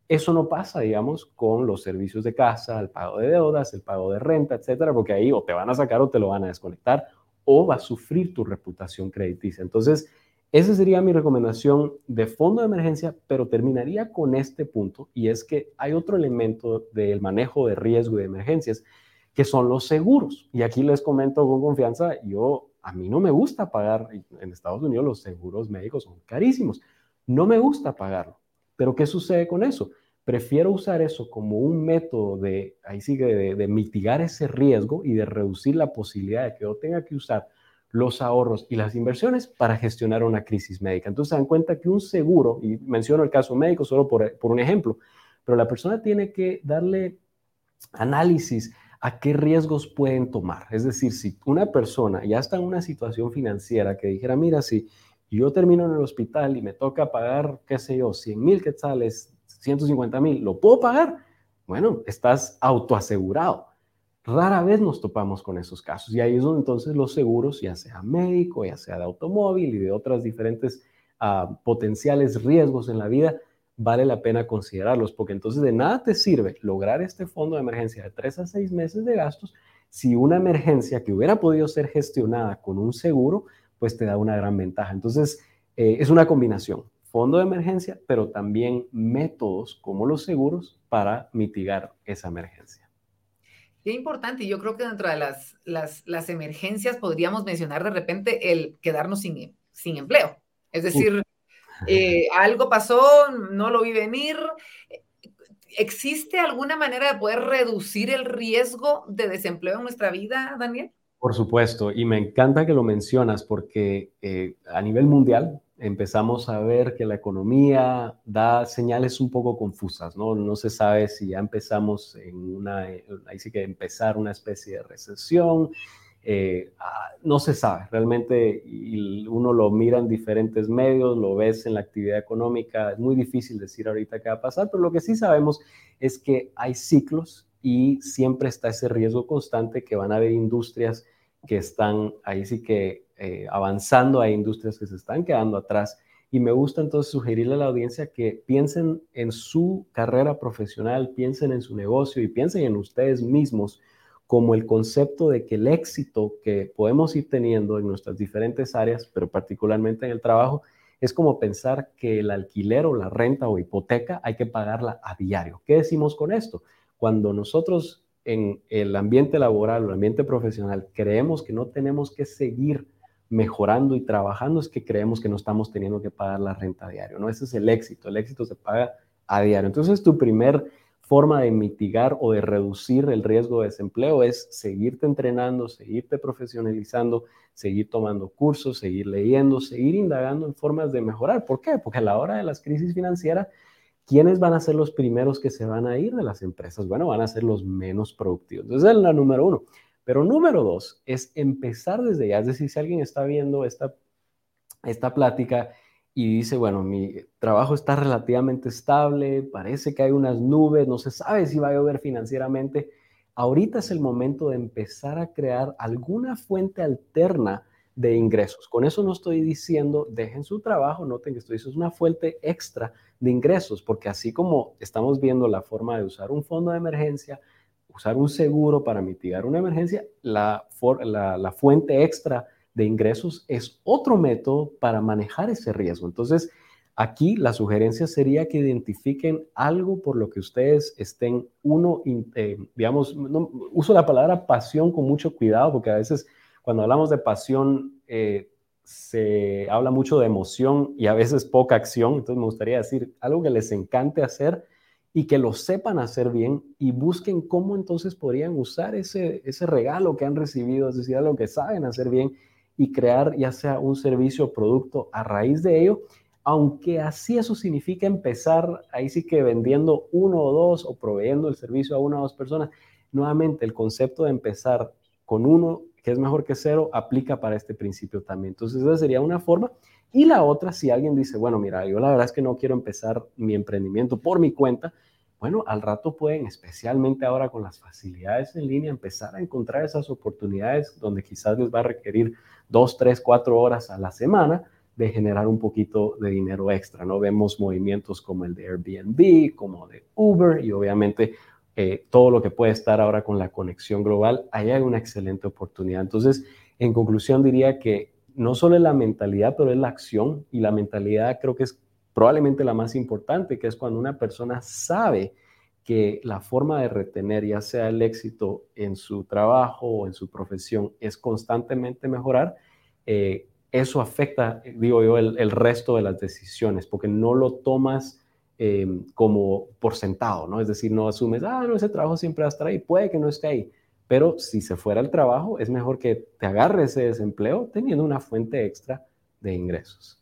Eso no pasa, digamos, con los servicios de casa, el pago de deudas, el pago de renta, etcétera, porque ahí o te van a sacar o te lo van a desconectar o va a sufrir tu reputación crediticia. Entonces, esa sería mi recomendación de fondo de emergencia, pero terminaría con este punto y es que hay otro elemento del manejo de riesgo y de emergencias que son los seguros. Y aquí les comento con confianza, yo a mí no me gusta pagar, en Estados Unidos los seguros médicos son carísimos, no me gusta pagarlo. Pero ¿qué sucede con eso? Prefiero usar eso como un método de, ahí sigue, de, mitigar ese riesgo y de reducir la posibilidad de que yo tenga que usar los ahorros y las inversiones para gestionar una crisis médica. Entonces se dan cuenta que un seguro, y menciono el caso médico solo por, por un ejemplo, pero la persona tiene que darle análisis a qué riesgos pueden tomar. Es decir, si una persona ya está en una situación financiera que dijera, mira, si yo termino en el hospital y me toca pagar, qué sé yo, 100 mil quetzales, 150 mil, ¿lo puedo pagar? Bueno, estás autoasegurado. Rara vez nos topamos con esos casos y ahí es donde entonces los seguros, ya sea médico, ya sea de automóvil y de otras diferentes ah, potenciales riesgos en la vida, vale la pena considerarlos, porque entonces de nada te sirve lograr este fondo de emergencia de tres a seis meses de gastos si una emergencia que hubiera podido ser gestionada con un seguro, pues te da una gran ventaja. Entonces, eh, es una combinación, fondo de emergencia, pero también métodos como los seguros para mitigar esa emergencia. Qué importante, yo creo que dentro de las, las, emergencias podríamos mencionar de repente el quedarnos sin, sin empleo. Es decir, [LAUGHS] eh, algo pasó, no lo vi venir. ¿Existe alguna manera de poder reducir el riesgo de desempleo en nuestra vida, Daniel? Por supuesto, y me encanta que lo mencionas porque eh, a nivel mundial empezamos a ver que la economía da señales un poco confusas, ¿no? No se sabe si ya empezamos en una, ahí sí que empezar una especie de recesión, eh, ah, no se sabe realmente y uno lo mira en diferentes medios, lo ves en la actividad económica, es muy difícil decir ahorita qué va a pasar, pero lo que sí sabemos es que hay ciclos y siempre está ese riesgo constante que van a haber industrias que están ahí sí que eh, avanzando, hay industrias que se están quedando atrás y me gusta entonces sugerirle a la audiencia que piensen en su carrera profesional, piensen en su negocio y piensen en ustedes mismos como el concepto de que el éxito que podemos ir teniendo en nuestras diferentes áreas, pero particularmente en el trabajo, es como pensar que el alquiler o la renta o hipoteca hay que pagarla a diario. ¿Qué decimos con esto? Cuando nosotros en el ambiente laboral o el ambiente profesional creemos que no tenemos que seguir mejorando y trabajando, es que creemos que no estamos teniendo que pagar la renta a diario. ¿no? Ese es el éxito. El éxito se paga a diario. Entonces, tu primer forma de mitigar o de reducir el riesgo de desempleo es seguirte entrenando, seguirte profesionalizando, seguir tomando cursos, seguir leyendo, seguir indagando en formas de mejorar. ¿Por qué? Porque a la hora de las crisis financieras, ¿quiénes van a ser los primeros que se van a ir de las empresas? Bueno, van a ser los menos productivos. Entonces, es la número uno. Pero número dos es empezar desde ya. Es decir, si alguien está viendo esta, esta plática y dice, bueno, mi trabajo está relativamente estable, parece que hay unas nubes, no se sabe si va a llover financieramente. Ahorita es el momento de empezar a crear alguna fuente alterna de ingresos. Con eso no estoy diciendo dejen su trabajo, noten que estoy diciendo es una fuente extra de ingresos, porque así como estamos viendo la forma de usar un fondo de emergencia, usar un seguro para mitigar una emergencia, la, fuente extra de ingresos es otro método para manejar ese riesgo. Entonces, aquí la sugerencia sería que identifiquen algo por lo que ustedes estén, uno, eh, digamos, uso la palabra pasión con mucho cuidado, porque a veces cuando hablamos de pasión eh, se habla mucho de emoción y a veces poca acción. Entonces, me gustaría decir algo que les encante hacer y que lo sepan hacer bien y busquen cómo entonces podrían usar ese, ese regalo que han recibido, es decir, algo que saben hacer bien y crear ya sea un servicio o producto a raíz de ello, aunque así eso significa empezar ahí sí que vendiendo uno o dos o proveyendo el servicio a una o dos personas. Nuevamente, el concepto de empezar con uno, que es mejor que cero, aplica para este principio también. Entonces, esa sería una forma. Y la otra, si alguien dice, bueno, mira, yo la verdad es que no quiero empezar mi emprendimiento por mi cuenta, bueno, al rato pueden, especialmente ahora con las facilidades en línea, empezar a encontrar esas oportunidades donde quizás les va a requerir dos, tres, cuatro horas a la semana de generar un poquito de dinero extra, ¿no? Vemos movimientos como el de Airbnb, como de Uber y obviamente eh, todo lo que puede estar ahora con la conexión global, ahí hay una excelente oportunidad. Entonces, en conclusión diría que no solo es la mentalidad, pero es la acción y la mentalidad creo que es probablemente la más importante, que es cuando una persona sabe que la forma de retener ya sea el éxito en su trabajo o en su profesión es constantemente mejorar, eh, eso afecta, digo yo, el, resto de las decisiones, porque no lo tomas em, como por sentado, ¿no? Es decir, no asumes, ah, no, ese trabajo siempre va a estar ahí, puede que no esté ahí, pero si se fuera el trabajo, es mejor que te agarres ese desempleo teniendo una fuente extra de ingresos.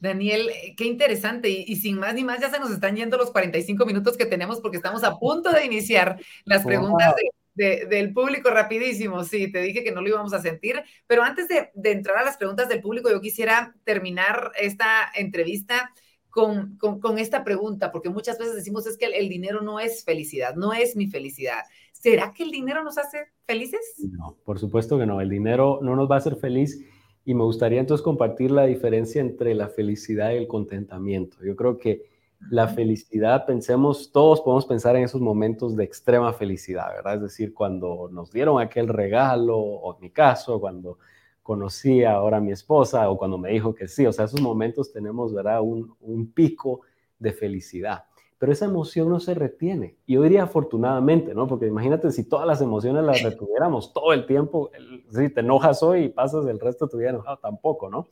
Daniel, eh, qué interesante. Y, sin más ni más, ya se nos están yendo los 45 minutos que tenemos porque estamos a punto de iniciar las preguntas del público rapidísimo. Sí, te dije que no lo íbamos a sentir. Pero antes de, entrar a las preguntas del público, yo quisiera terminar esta entrevista con, esta pregunta, porque muchas veces decimos es que el, dinero no es felicidad, no es mi felicidad. ¿Será que el dinero nos hace felices? No, por supuesto que no. El dinero no nos va a hacer feliz y me gustaría entonces compartir la diferencia entre la felicidad y el contentamiento. Yo creo que la felicidad, pensemos, todos podemos pensar en esos momentos de extrema felicidad, ¿verdad? Es decir, cuando nos dieron aquel regalo, o en mi caso, cuando conocí ahora a mi esposa, o cuando me dijo que sí, o sea, esos momentos tenemos, ¿verdad? Un, un pico de felicidad pero esa emoción no se retiene. Yo diría afortunadamente, ¿no? Porque imagínate si todas las emociones las retuviéramos todo el tiempo, si te enojas hoy y pasas el resto de tu vida enojado, tampoco, ¿no?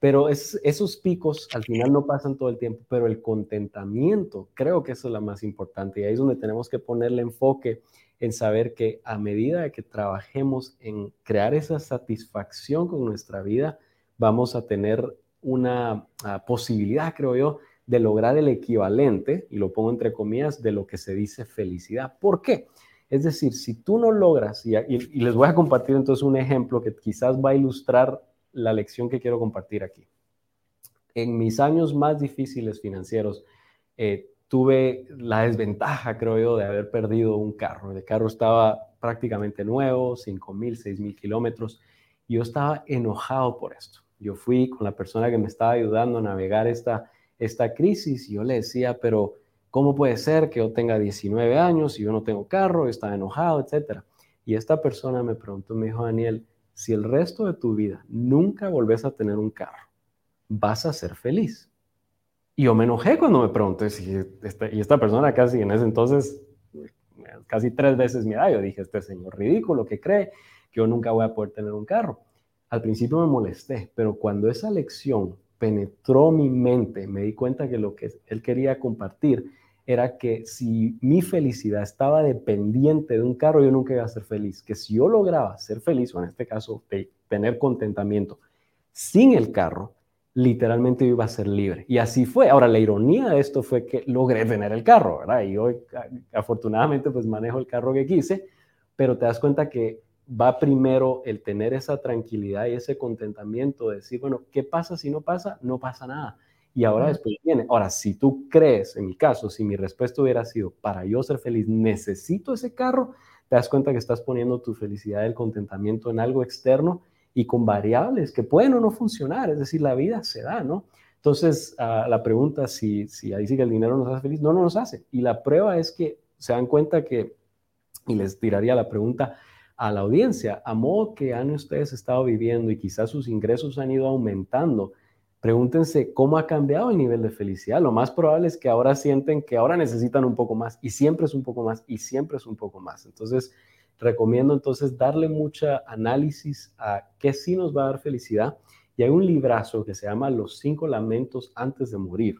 Pero es, esos picos al final no pasan todo el tiempo, pero el contentamiento, creo que eso es lo más importante. Y ahí es donde tenemos que ponerle enfoque en saber que a medida que trabajemos en crear esa satisfacción con nuestra vida, vamos a tener una ah, posibilidad, creo yo, de lograr el equivalente, y lo pongo entre comillas, de lo que se dice felicidad. ¿Por qué? Es decir, si tú no logras, y, les voy a compartir entonces un ejemplo que quizás va a ilustrar la lección que quiero compartir aquí. En mis años más difíciles financieros, eh, tuve la desventaja, creo yo, de haber perdido un carro. El carro estaba prácticamente nuevo, 5 mil, 6 mil kilómetros, y yo estaba enojado por esto. Yo fui con la persona que me estaba ayudando a navegar esta, esta crisis. Y yo le decía, pero ¿cómo puede ser que yo tenga 19 años y yo no tengo carro, estaba enojado, etcétera? Y esta persona me preguntó, me dijo, Daniel, si el resto de tu vida nunca volvés a tener un carro, vas a ser feliz. Y yo me enojé cuando me pregunté si este, y esta persona casi en ese entonces, casi tres veces mi edad, yo dije, este señor ridículo que cree que yo nunca voy a poder tener un carro. Al principio me molesté, pero cuando esa lección penetró mi mente, me di cuenta que lo que él quería compartir era que si mi felicidad estaba dependiente de un carro, yo nunca iba a ser feliz. Que si yo lograba ser feliz, o en este caso tener contentamiento sin el carro, literalmente iba a ser libre. Y así fue. Ahora, la ironía de esto fue que logré tener el carro, ¿verdad? Y hoy, afortunadamente, pues manejo el carro que quise, pero te das cuenta que va primero el tener esa tranquilidad y ese contentamiento de decir, bueno, ¿qué pasa si no pasa? No pasa nada. Y ahora después viene. Ahora, si tú crees, en mi caso, si mi respuesta hubiera sido, para yo ser feliz, necesito ese carro, te das cuenta que estás poniendo tu felicidad y el contentamiento en algo externo y con variables que pueden o no funcionar. Es decir, la vida se da, ¿no? Entonces, uh, la pregunta, si, si ahí sí que el dinero nos hace feliz, no, no nos hace. Y la prueba es que se dan cuenta que, y les tiraría la pregunta, a la audiencia, a modo que han ustedes estado viviendo y quizás sus ingresos han ido aumentando, pregúntense cómo ha cambiado el nivel de felicidad. Lo más probable es que ahora sienten que ahora necesitan un poco más y siempre es un poco más y siempre es un poco más. Entonces, recomiendo entonces darle mucha análisis a qué sí nos va a dar felicidad. Y hay un librazo que se llama Los cinco lamentos antes de morir.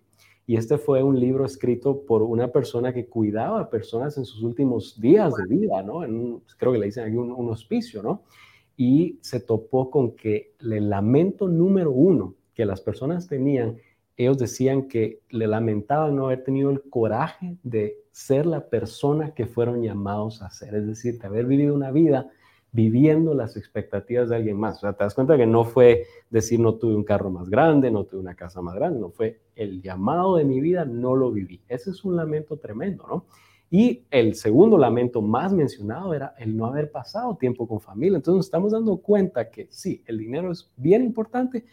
Y este fue un libro escrito por una persona que cuidaba a personas en sus últimos días de vida, ¿no? Creo que le dicen aquí un, hospicio, ¿no? Y se topó con que el lamento número uno que las personas tenían, ellos decían que le lamentaban no haber tenido el coraje de ser la persona que fueron llamados a ser, es decir, de haber vivido una vida viviendo las expectativas de alguien más. O sea, te das cuenta que no fue decir no tuve un carro más grande, no tuve una casa más grande, no fue el llamado de mi vida, no lo viví. Ese es un lamento tremendo, ¿no? Y el segundo lamento más mencionado era el no haber pasado tiempo con familia. Entonces nos estamos dando cuenta que sí, el dinero es bien importante,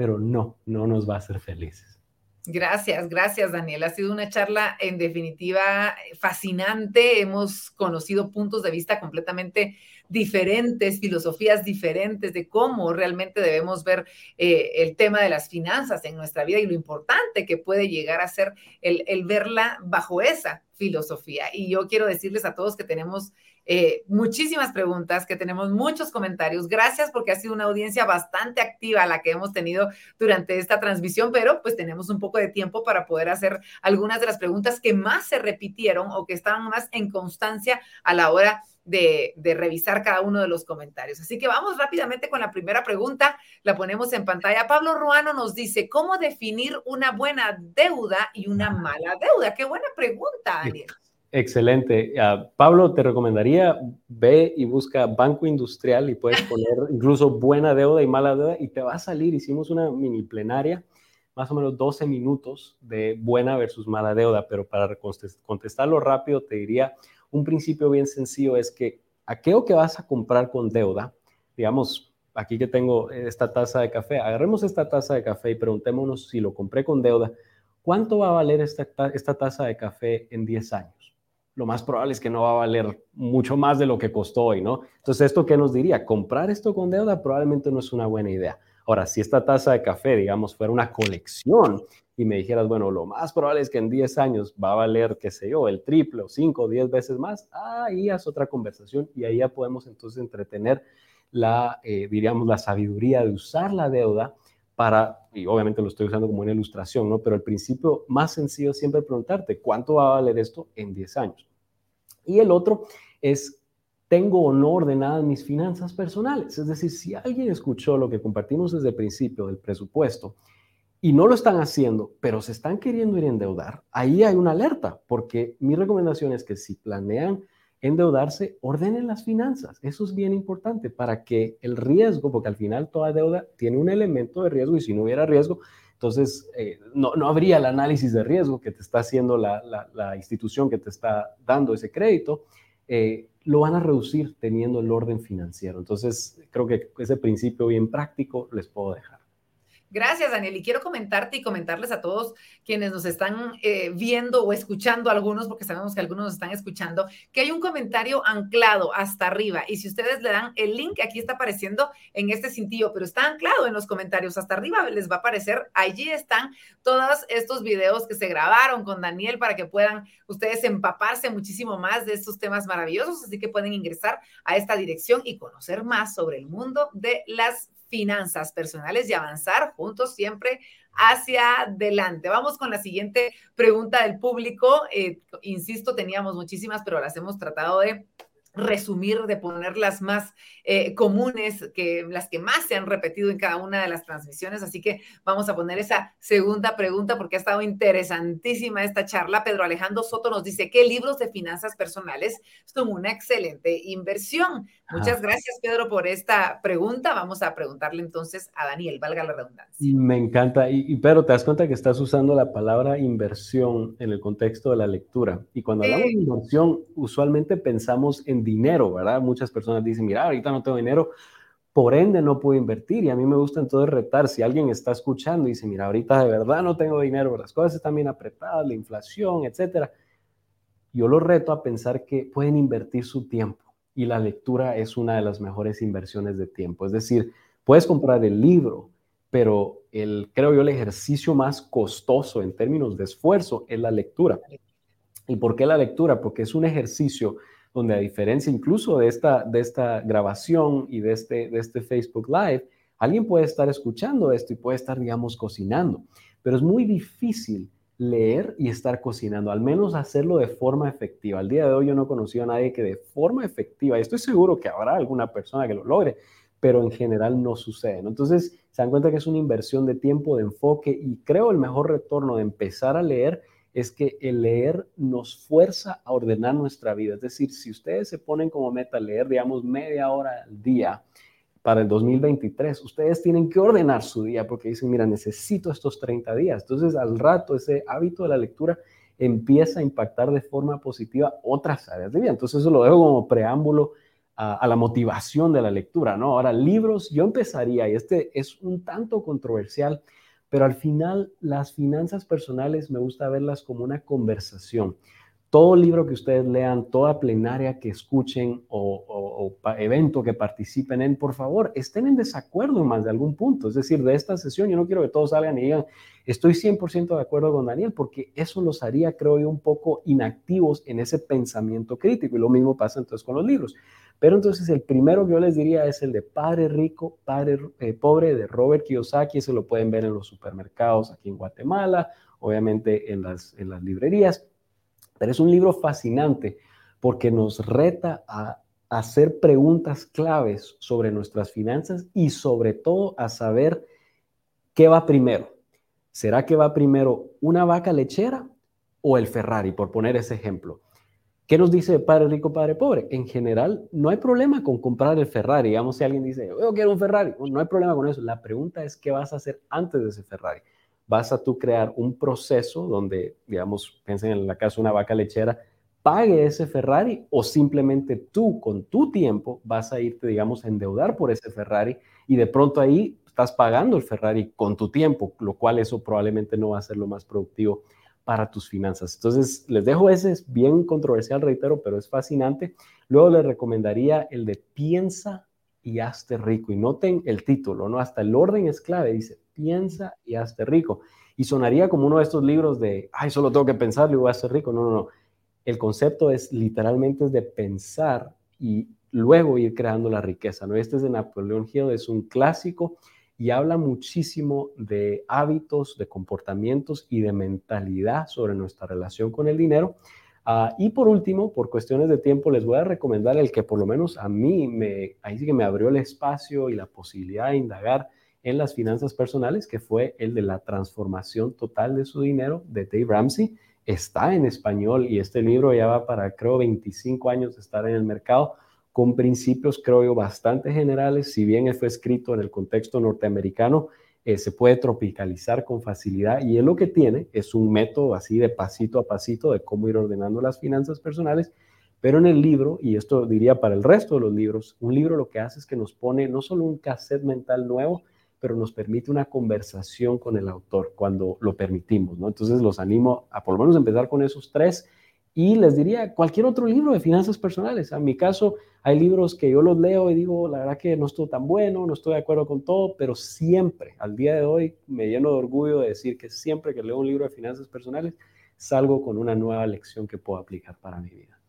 pero no, no nos va a hacer felices. Gracias, gracias Daniel. Ha sido una charla en definitiva fascinante. Hemos conocido puntos de vista completamente diferentes, filosofías diferentes de cómo realmente debemos ver eh, el tema de las finanzas en nuestra vida y lo importante que puede llegar a ser el, el verla bajo esa filosofía. Y yo quiero decirles a todos que tenemos eh, muchísimas preguntas, que tenemos muchos comentarios. Gracias porque ha sido una audiencia bastante activa la que hemos tenido durante esta transmisión, pero pues tenemos un poco de tiempo para poder hacer algunas de las preguntas que más se repitieron o que estaban más en constancia a la hora de, de, revisar cada uno de los comentarios. Así que vamos rápidamente con la primera pregunta, la ponemos en pantalla. Pablo Ruano nos dice, ¿cómo definir una buena deuda y una mala deuda? Qué buena pregunta, Daniel. Excelente. Uh, Pablo, te recomendaría, ve y busca Banco Industrial y puedes poner [LAUGHS] incluso buena deuda y mala deuda y te va a salir. Hicimos una mini plenaria, más o menos 12 minutos de buena versus mala deuda, pero para contestarlo rápido te diría, un principio bien sencillo es que aquello que vas a comprar con deuda, digamos, aquí que tengo esta taza de café, agarremos esta taza de café y preguntémonos si lo compré con deuda, ¿cuánto va a valer esta, esta taza de café en 10 años? Lo más probable es que no va a valer mucho más de lo que costó hoy, ¿no? Entonces, ¿esto qué nos diría? Comprar esto con deuda probablemente no es una buena idea. Ahora, si esta taza de café, digamos, fuera una colección y me dijeras, bueno, lo más probable es que en 10 años va a valer, qué sé yo, el triple o 5 o 10 veces más, ahí es otra conversación y ahí ya podemos entonces entretener la, eh, diríamos, la sabiduría de usar la deuda para, y obviamente lo estoy usando como una ilustración, ¿no? Pero el principio más sencillo siempre preguntarte, ¿cuánto va a valer esto en 10 años? Y el otro es, ¿tengo o no ordenadas mis finanzas personales? Es decir, si alguien escuchó lo que compartimos desde el principio del presupuesto y no lo están haciendo, pero se están queriendo ir a endeudar, ahí hay una alerta, porque mi recomendación es que si planean endeudarse, ordenen las finanzas. Eso es bien importante para que el riesgo, porque al final toda deuda tiene un elemento de riesgo y si no hubiera riesgo, entonces eh, no, no, habría el análisis de riesgo que te está haciendo la, la, institución que te está dando ese crédito. Eh, lo van a reducir teniendo el orden financiero. Entonces, creo que ese principio bien práctico les puedo dejar. Gracias, Daniel. Y quiero comentarte y comentarles a todos quienes nos están eh, viendo o escuchando, algunos, porque sabemos que algunos nos están escuchando, que hay un comentario anclado hasta arriba. Y si ustedes le dan el link, aquí está apareciendo en este cintillo, pero está anclado en los comentarios hasta arriba, les va a aparecer. Allí están todos estos videos que se grabaron con Daniel para que puedan ustedes empaparse muchísimo más de estos temas maravillosos. Así que pueden ingresar a esta dirección y conocer más sobre el mundo de las finanzas personales y avanzar juntos siempre hacia adelante. Vamos con la siguiente pregunta del público. Eh, insisto, teníamos muchísimas, pero las hemos tratado de resumir, de poner las más eh, comunes, que las que más se han repetido en cada una de las transmisiones. Así que vamos a poner esa segunda pregunta porque ha estado interesantísima esta charla. Pedro Alejandro Soto nos dice, ¿qué libros de finanzas personales son una excelente inversión? Muchas gracias, Pedro, por esta pregunta. Vamos a preguntarle entonces a Daniel, valga la redundancia. Me encanta. Y, y Pedro, te das cuenta que estás usando la palabra inversión en el contexto de la lectura. Y cuando hablamos de inversión, usualmente pensamos en dinero, ¿verdad? Muchas personas dicen, mira, ahorita no tengo dinero, por ende no puedo invertir. Y a mí me gusta entonces retar, si alguien está escuchando y dice, mira, ahorita de verdad no tengo dinero, las cosas están bien apretadas, la inflación, etcétera. Yo lo reto a pensar que pueden invertir su tiempo y la lectura es una de las mejores inversiones de tiempo. Es decir, puedes comprar el libro, pero el, creo yo, el ejercicio más costoso en términos de esfuerzo es la lectura. ¿Y por qué la lectura? Porque es un ejercicio donde a diferencia incluso de esta, de esta grabación y de este, de este Facebook Live, alguien puede estar escuchando esto y puede estar, digamos, cocinando, pero es muy difícil leer y estar cocinando, al menos hacerlo de forma efectiva. Al día de hoy yo no he conocido a nadie que de forma efectiva, y estoy seguro que habrá alguna persona que lo logre, pero en general no sucede. Entonces, se dan cuenta que es una inversión de tiempo, de enfoque, y creo el mejor retorno de empezar a leer es que el leer nos fuerza a ordenar nuestra vida. Es decir, si ustedes se ponen como meta leer, digamos, media hora al día para el 2023, ustedes tienen que ordenar su día porque dicen, mira, necesito estos 30 días. Entonces, al rato, ese hábito de la lectura empieza a impactar de forma positiva otras áreas de vida. Entonces, eso lo dejo como preámbulo a, a la motivación de la lectura, ¿no? Ahora, libros, yo empezaría, y este es un tanto controversial, pero al final las finanzas personales me gusta verlas como una conversación. Todo libro que ustedes lean, toda plenaria que escuchen o, evento que participen en, por favor, estén en desacuerdo más de algún punto. Es decir, de esta sesión yo no quiero que todos salgan y digan, estoy 100% de acuerdo con Daniel, porque eso los haría, creo yo, un poco inactivos en ese pensamiento crítico. Y lo mismo pasa entonces con los libros. Pero entonces el primero que yo les diría es el de Padre Rico, Padre eh, Pobre de Robert Kiyosaki. Ese lo pueden ver en los supermercados aquí en Guatemala, obviamente en las, en las librerías. Es un libro fascinante porque nos reta a hacer preguntas claves sobre nuestras finanzas y sobre todo a saber qué va primero. ¿Será que va primero una vaca lechera o el Ferrari, por poner ese ejemplo? ¿Qué nos dice Padre Rico, Padre Pobre? En general, no hay problema con comprar el Ferrari. Digamos, si alguien dice, yo quiero un Ferrari, no hay problema con eso. La pregunta es, ¿qué vas a hacer antes de ese Ferrari? Vas a tú crear un proceso donde, digamos, piensen en la casa de una vaca lechera, pague ese Ferrari o simplemente tú con tu tiempo vas a irte, digamos, a endeudar por ese Ferrari y de pronto ahí estás pagando el Ferrari con tu tiempo, lo cual eso probablemente no va a ser lo más productivo para tus finanzas. Entonces, les dejo ese, es bien controversial, reitero, pero es fascinante. Luego les recomendaría el de piensa y hazte rico. Y noten el título, ¿no? Hasta el orden es clave, dice, piensa y hazte rico. Y sonaría como uno de estos libros de, ay, solo tengo que pensar y voy a ser rico. No, no, no. El concepto es literalmente es de pensar y luego ir creando la riqueza, ¿no? Este es de Napoleón Hill, es un clásico y habla muchísimo de hábitos, de comportamientos y de mentalidad sobre nuestra relación con el dinero. Ah, y por último, por cuestiones de tiempo, les voy a recomendar el que por lo menos a mí me, ahí sí que me abrió el espacio y la posibilidad de indagar en las finanzas personales, que fue el de la transformación total de su dinero de Dave Ramsey. Está en español y este libro ya va para, creo, 25 años de estar en el mercado, con principios, creo yo, bastante generales. Si bien fue escrito en el contexto norteamericano, eh, se puede tropicalizar con facilidad y él lo que tiene es un método así de pasito a pasito de cómo ir ordenando las finanzas personales. Pero en el libro, y esto diría para el resto de los libros, un libro lo que hace es que nos pone no solo un cassette mental nuevo, pero nos permite una conversación con el autor cuando lo permitimos, ¿no? Entonces los animo a por lo menos empezar con esos tres y les diría cualquier otro libro de finanzas personales. En mi caso, hay libros que yo los leo y digo, la verdad que no estoy tan bueno, no estoy de acuerdo con todo, pero siempre, al día de hoy, me lleno de orgullo de decir que siempre que leo un libro de finanzas personales, salgo con una nueva lección que puedo aplicar para mi vida.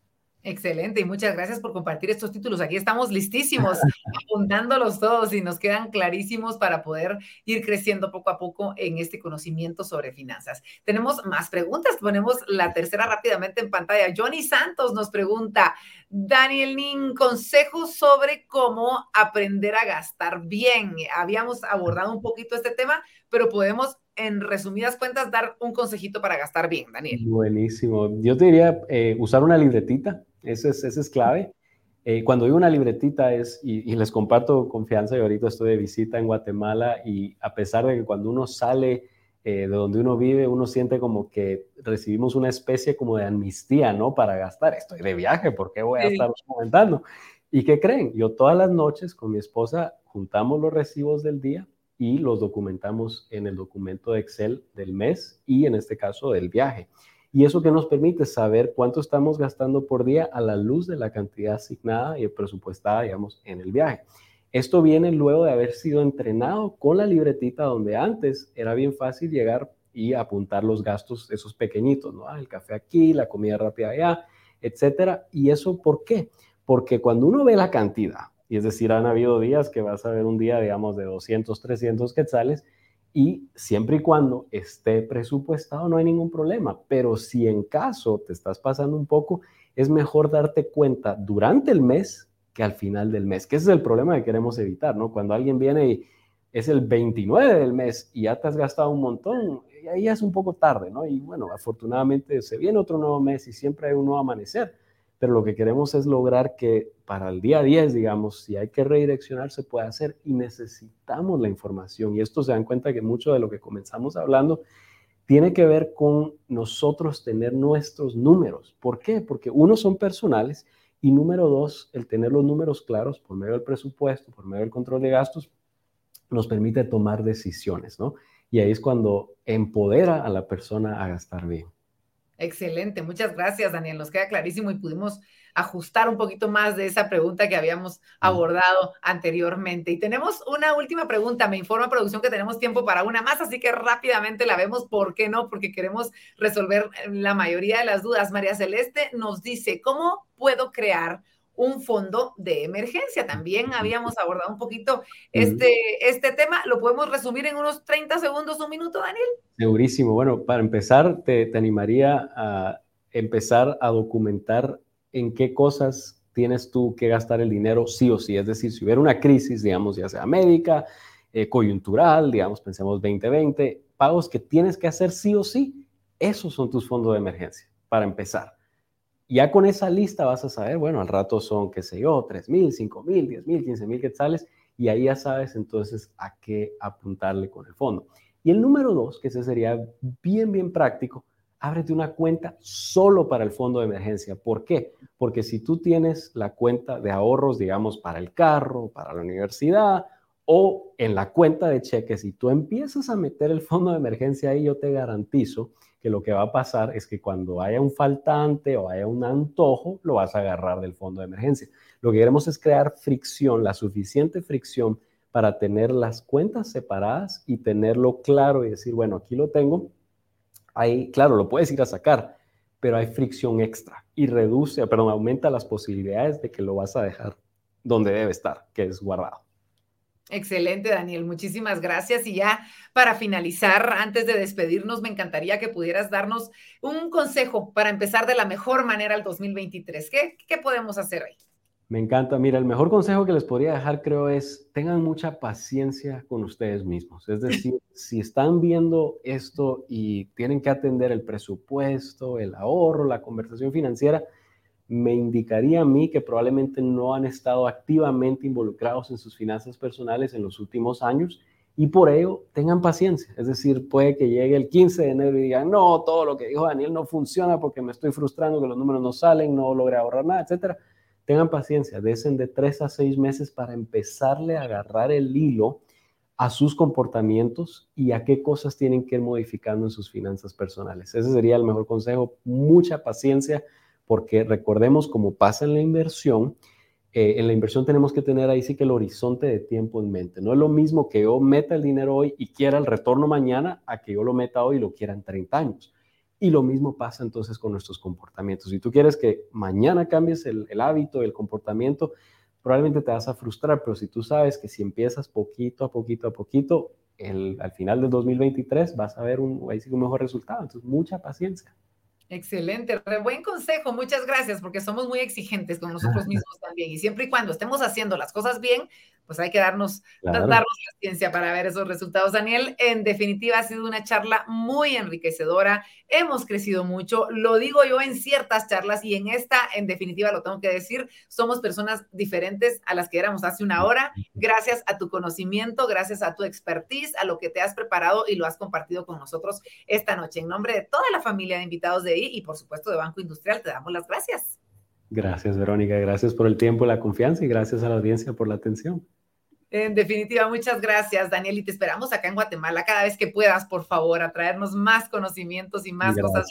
Excelente y muchas gracias por compartir estos títulos. Aquí estamos listísimos, [LAUGHS] apuntándolos todos y nos quedan clarísimos para poder ir creciendo poco a poco en este conocimiento sobre finanzas. Tenemos más preguntas, ponemos la tercera rápidamente en pantalla. Johnny Santos nos pregunta, Daniel Nin, consejos sobre cómo aprender a gastar bien. Habíamos abordado un poquito este tema, pero podemos en resumidas cuentas, dar un consejito para gastar bien, Daniel. Buenísimo. Yo te diría eh, usar una libretita, eso es, es clave. Eh, cuando digo una libretita es, y, les comparto confianza, yo ahorita estoy de visita en Guatemala y a pesar de que cuando uno sale eh, de donde uno vive, uno siente como que recibimos una especie como de amnistía, ¿no? Para gastar. Estoy de viaje, ¿por qué voy a estar comentando? ¿Y qué creen? Yo todas las noches con mi esposa juntamos los recibos del día y los documentamos en el documento de Excel del mes y en este caso del viaje. Y eso que nos permite saber cuánto estamos gastando por día a la luz de la cantidad asignada y presupuestada, digamos, en el viaje. Esto viene luego de haber sido entrenado con la libretita donde antes era bien fácil llegar y apuntar los gastos, esos pequeñitos, ¿no? Ah, el café aquí, la comida rápida allá, etcétera. ¿Y eso por qué? Porque cuando uno ve la cantidad, y es decir, han habido días que vas a ver un día, digamos, de 200, 300 quetzales y siempre y cuando esté presupuestado no hay ningún problema. Pero si en caso te estás pasando un poco, es mejor darte cuenta durante el mes que al final del mes, que ese es el problema que queremos evitar, ¿no? Cuando alguien viene y es el 29 del mes y ya te has gastado un montón, ahí es un poco tarde, ¿no? Y bueno, afortunadamente se viene otro nuevo mes y siempre hay un nuevo amanecer pero lo que queremos es lograr que para el día 10, digamos, si hay que redireccionar, se pueda hacer y necesitamos la información. Y esto se dan cuenta que mucho de lo que comenzamos hablando tiene que ver con nosotros tener nuestros números. ¿Por qué? Porque uno son personales y número dos, el tener los números claros por medio del presupuesto, por medio del control de gastos, nos permite tomar decisiones, ¿no? Y ahí es cuando empodera a la persona a gastar bien. Excelente, muchas gracias, Daniel. Nos queda clarísimo y pudimos ajustar un poquito más de esa pregunta que habíamos abordado anteriormente. Y tenemos una última pregunta. Me informa producción que tenemos tiempo para una más, así que rápidamente la vemos. ¿Por qué no? Porque queremos resolver la mayoría de las dudas. María Celeste nos dice, ¿cómo puedo crear un fondo de emergencia. También habíamos abordado un poquito este, este tema. ¿Lo podemos resumir en unos 30 segundos, un minuto, Daniel? Segurísimo. Bueno, para empezar, te, te animaría a empezar a documentar en qué cosas tienes tú que gastar el dinero sí o sí. Es decir, si hubiera una crisis, digamos, ya sea médica, eh, coyuntural, digamos, pensemos 2020, pagos que tienes que hacer sí o sí, esos son tus fondos de emergencia, para empezar ya con esa lista vas a saber, bueno, al rato son, qué sé yo, 3 mil, 5 mil, 10 mil, 15 mil quetzales, y ahí ya sabes entonces a qué apuntarle con el fondo. Y el número dos, que ese sería bien, bien práctico, ábrete una cuenta solo para el fondo de emergencia. ¿Por qué? Porque si tú tienes la cuenta de ahorros, digamos, para el carro, para la universidad o en la cuenta de cheques y tú empiezas a meter el fondo de emergencia ahí, yo te garantizo que lo que va a pasar es que cuando haya un faltante o haya un antojo, lo vas a agarrar del fondo de emergencia. Lo que queremos es crear fricción, la suficiente fricción para tener las cuentas separadas y tenerlo claro y decir, bueno, aquí lo tengo. Ahí, claro, lo puedes ir a sacar, pero hay fricción extra y reduce, perdón, aumenta las posibilidades de que lo vas a dejar donde debe estar, que es guardado. Excelente, Daniel. Muchísimas gracias. Y ya para finalizar, antes de despedirnos, me encantaría que pudieras darnos un consejo para empezar de la mejor manera el 2023. ¿Qué, qué podemos hacer hoy? Me encanta. Mira, el mejor consejo que les podría dejar, creo, es tengan mucha paciencia con ustedes mismos. Es decir, [LAUGHS] si están viendo esto y tienen que atender el presupuesto, el ahorro, la conversación financiera, me indicaría a mí que probablemente no han estado activamente involucrados en sus finanzas personales en los últimos años y por ello tengan paciencia. Es decir, puede que llegue el 15 de enero y digan, no, todo lo que dijo Daniel no funciona porque me estoy frustrando que los números no salen, no logré ahorrar nada, etcétera. Tengan paciencia, desen de tres a seis meses para empezarle a agarrar el hilo a sus comportamientos y a qué cosas tienen que ir modificando en sus finanzas personales. Ese sería el mejor consejo. Mucha paciencia porque recordemos como pasa en la inversión, eh, en la inversión tenemos que tener ahí sí que el horizonte de tiempo en mente. No es lo mismo que yo meta el dinero hoy y quiera el retorno mañana a que yo lo meta hoy y lo quiera en 30 años. Y lo mismo pasa entonces con nuestros comportamientos. Si tú quieres que mañana cambies el, hábito, el comportamiento, probablemente te vas a frustrar, pero si tú sabes que si empiezas poquito a poquito a poquito, el, al final del 2023 vas a ver un, ahí sí un mejor resultado. Entonces, mucha paciencia. Excelente, buen consejo, muchas gracias, porque somos muy exigentes con nosotros [LAUGHS] mismos también. Y siempre y cuando estemos haciendo las cosas bien, pues hay que darnos, darnos la ciencia para ver esos resultados. Daniel, en definitiva ha sido una charla muy enriquecedora, hemos crecido mucho, lo digo yo en ciertas charlas y en esta, en definitiva, lo tengo que decir, somos personas diferentes a las que éramos hace una hora, gracias a tu conocimiento, gracias a tu expertise, a lo que te has preparado y lo has compartido con nosotros esta noche. En nombre de toda la familia de invitados de I y por supuesto de Banco Industrial, te damos las gracias. Gracias, Verónica. Gracias por el tiempo, la confianza y gracias a la audiencia por la atención. En definitiva, muchas gracias, Daniel, y te esperamos acá en Guatemala cada vez que puedas, por favor, a traernos más conocimientos y más cosas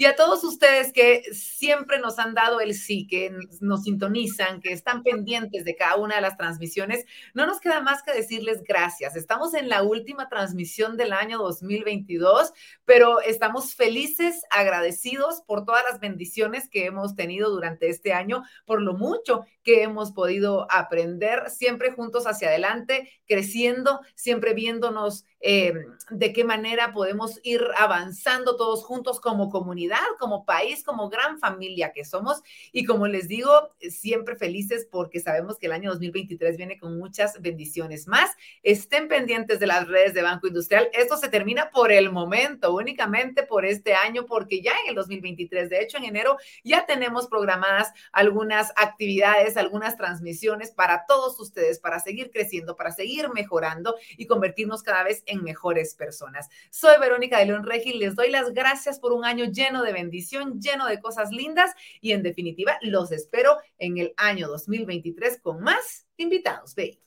y a todos ustedes que siempre nos han dado el sí, que nos sintonizan, que están pendientes de cada una de las transmisiones, no nos queda más que decirles gracias. Estamos en la última transmisión del año 2022, pero estamos felices, agradecidos por todas las bendiciones que hemos tenido durante este año, por lo mucho que hemos podido aprender, siempre juntos hacia adelante, creciendo, siempre viéndonos eh, de qué manera podemos ir avanzando todos juntos como comunidad, como país, como gran familia que somos. Y como les digo, siempre felices porque sabemos que el año 2023 viene con muchas bendiciones más. Estén pendientes de las redes de Banco Industrial. Esto se termina por el momento, únicamente por este año, porque ya en el 2023, de hecho en enero, ya tenemos programadas algunas actividades, algunas transmisiones para todos ustedes, para seguir creciendo, para seguir mejorando y convertirnos cada vez en mejores personas. Soy Verónica de León Regil, les doy las gracias por un año lleno de bendición, lleno de cosas lindas y en definitiva los espero en el año 2023 con más invitados. Ve.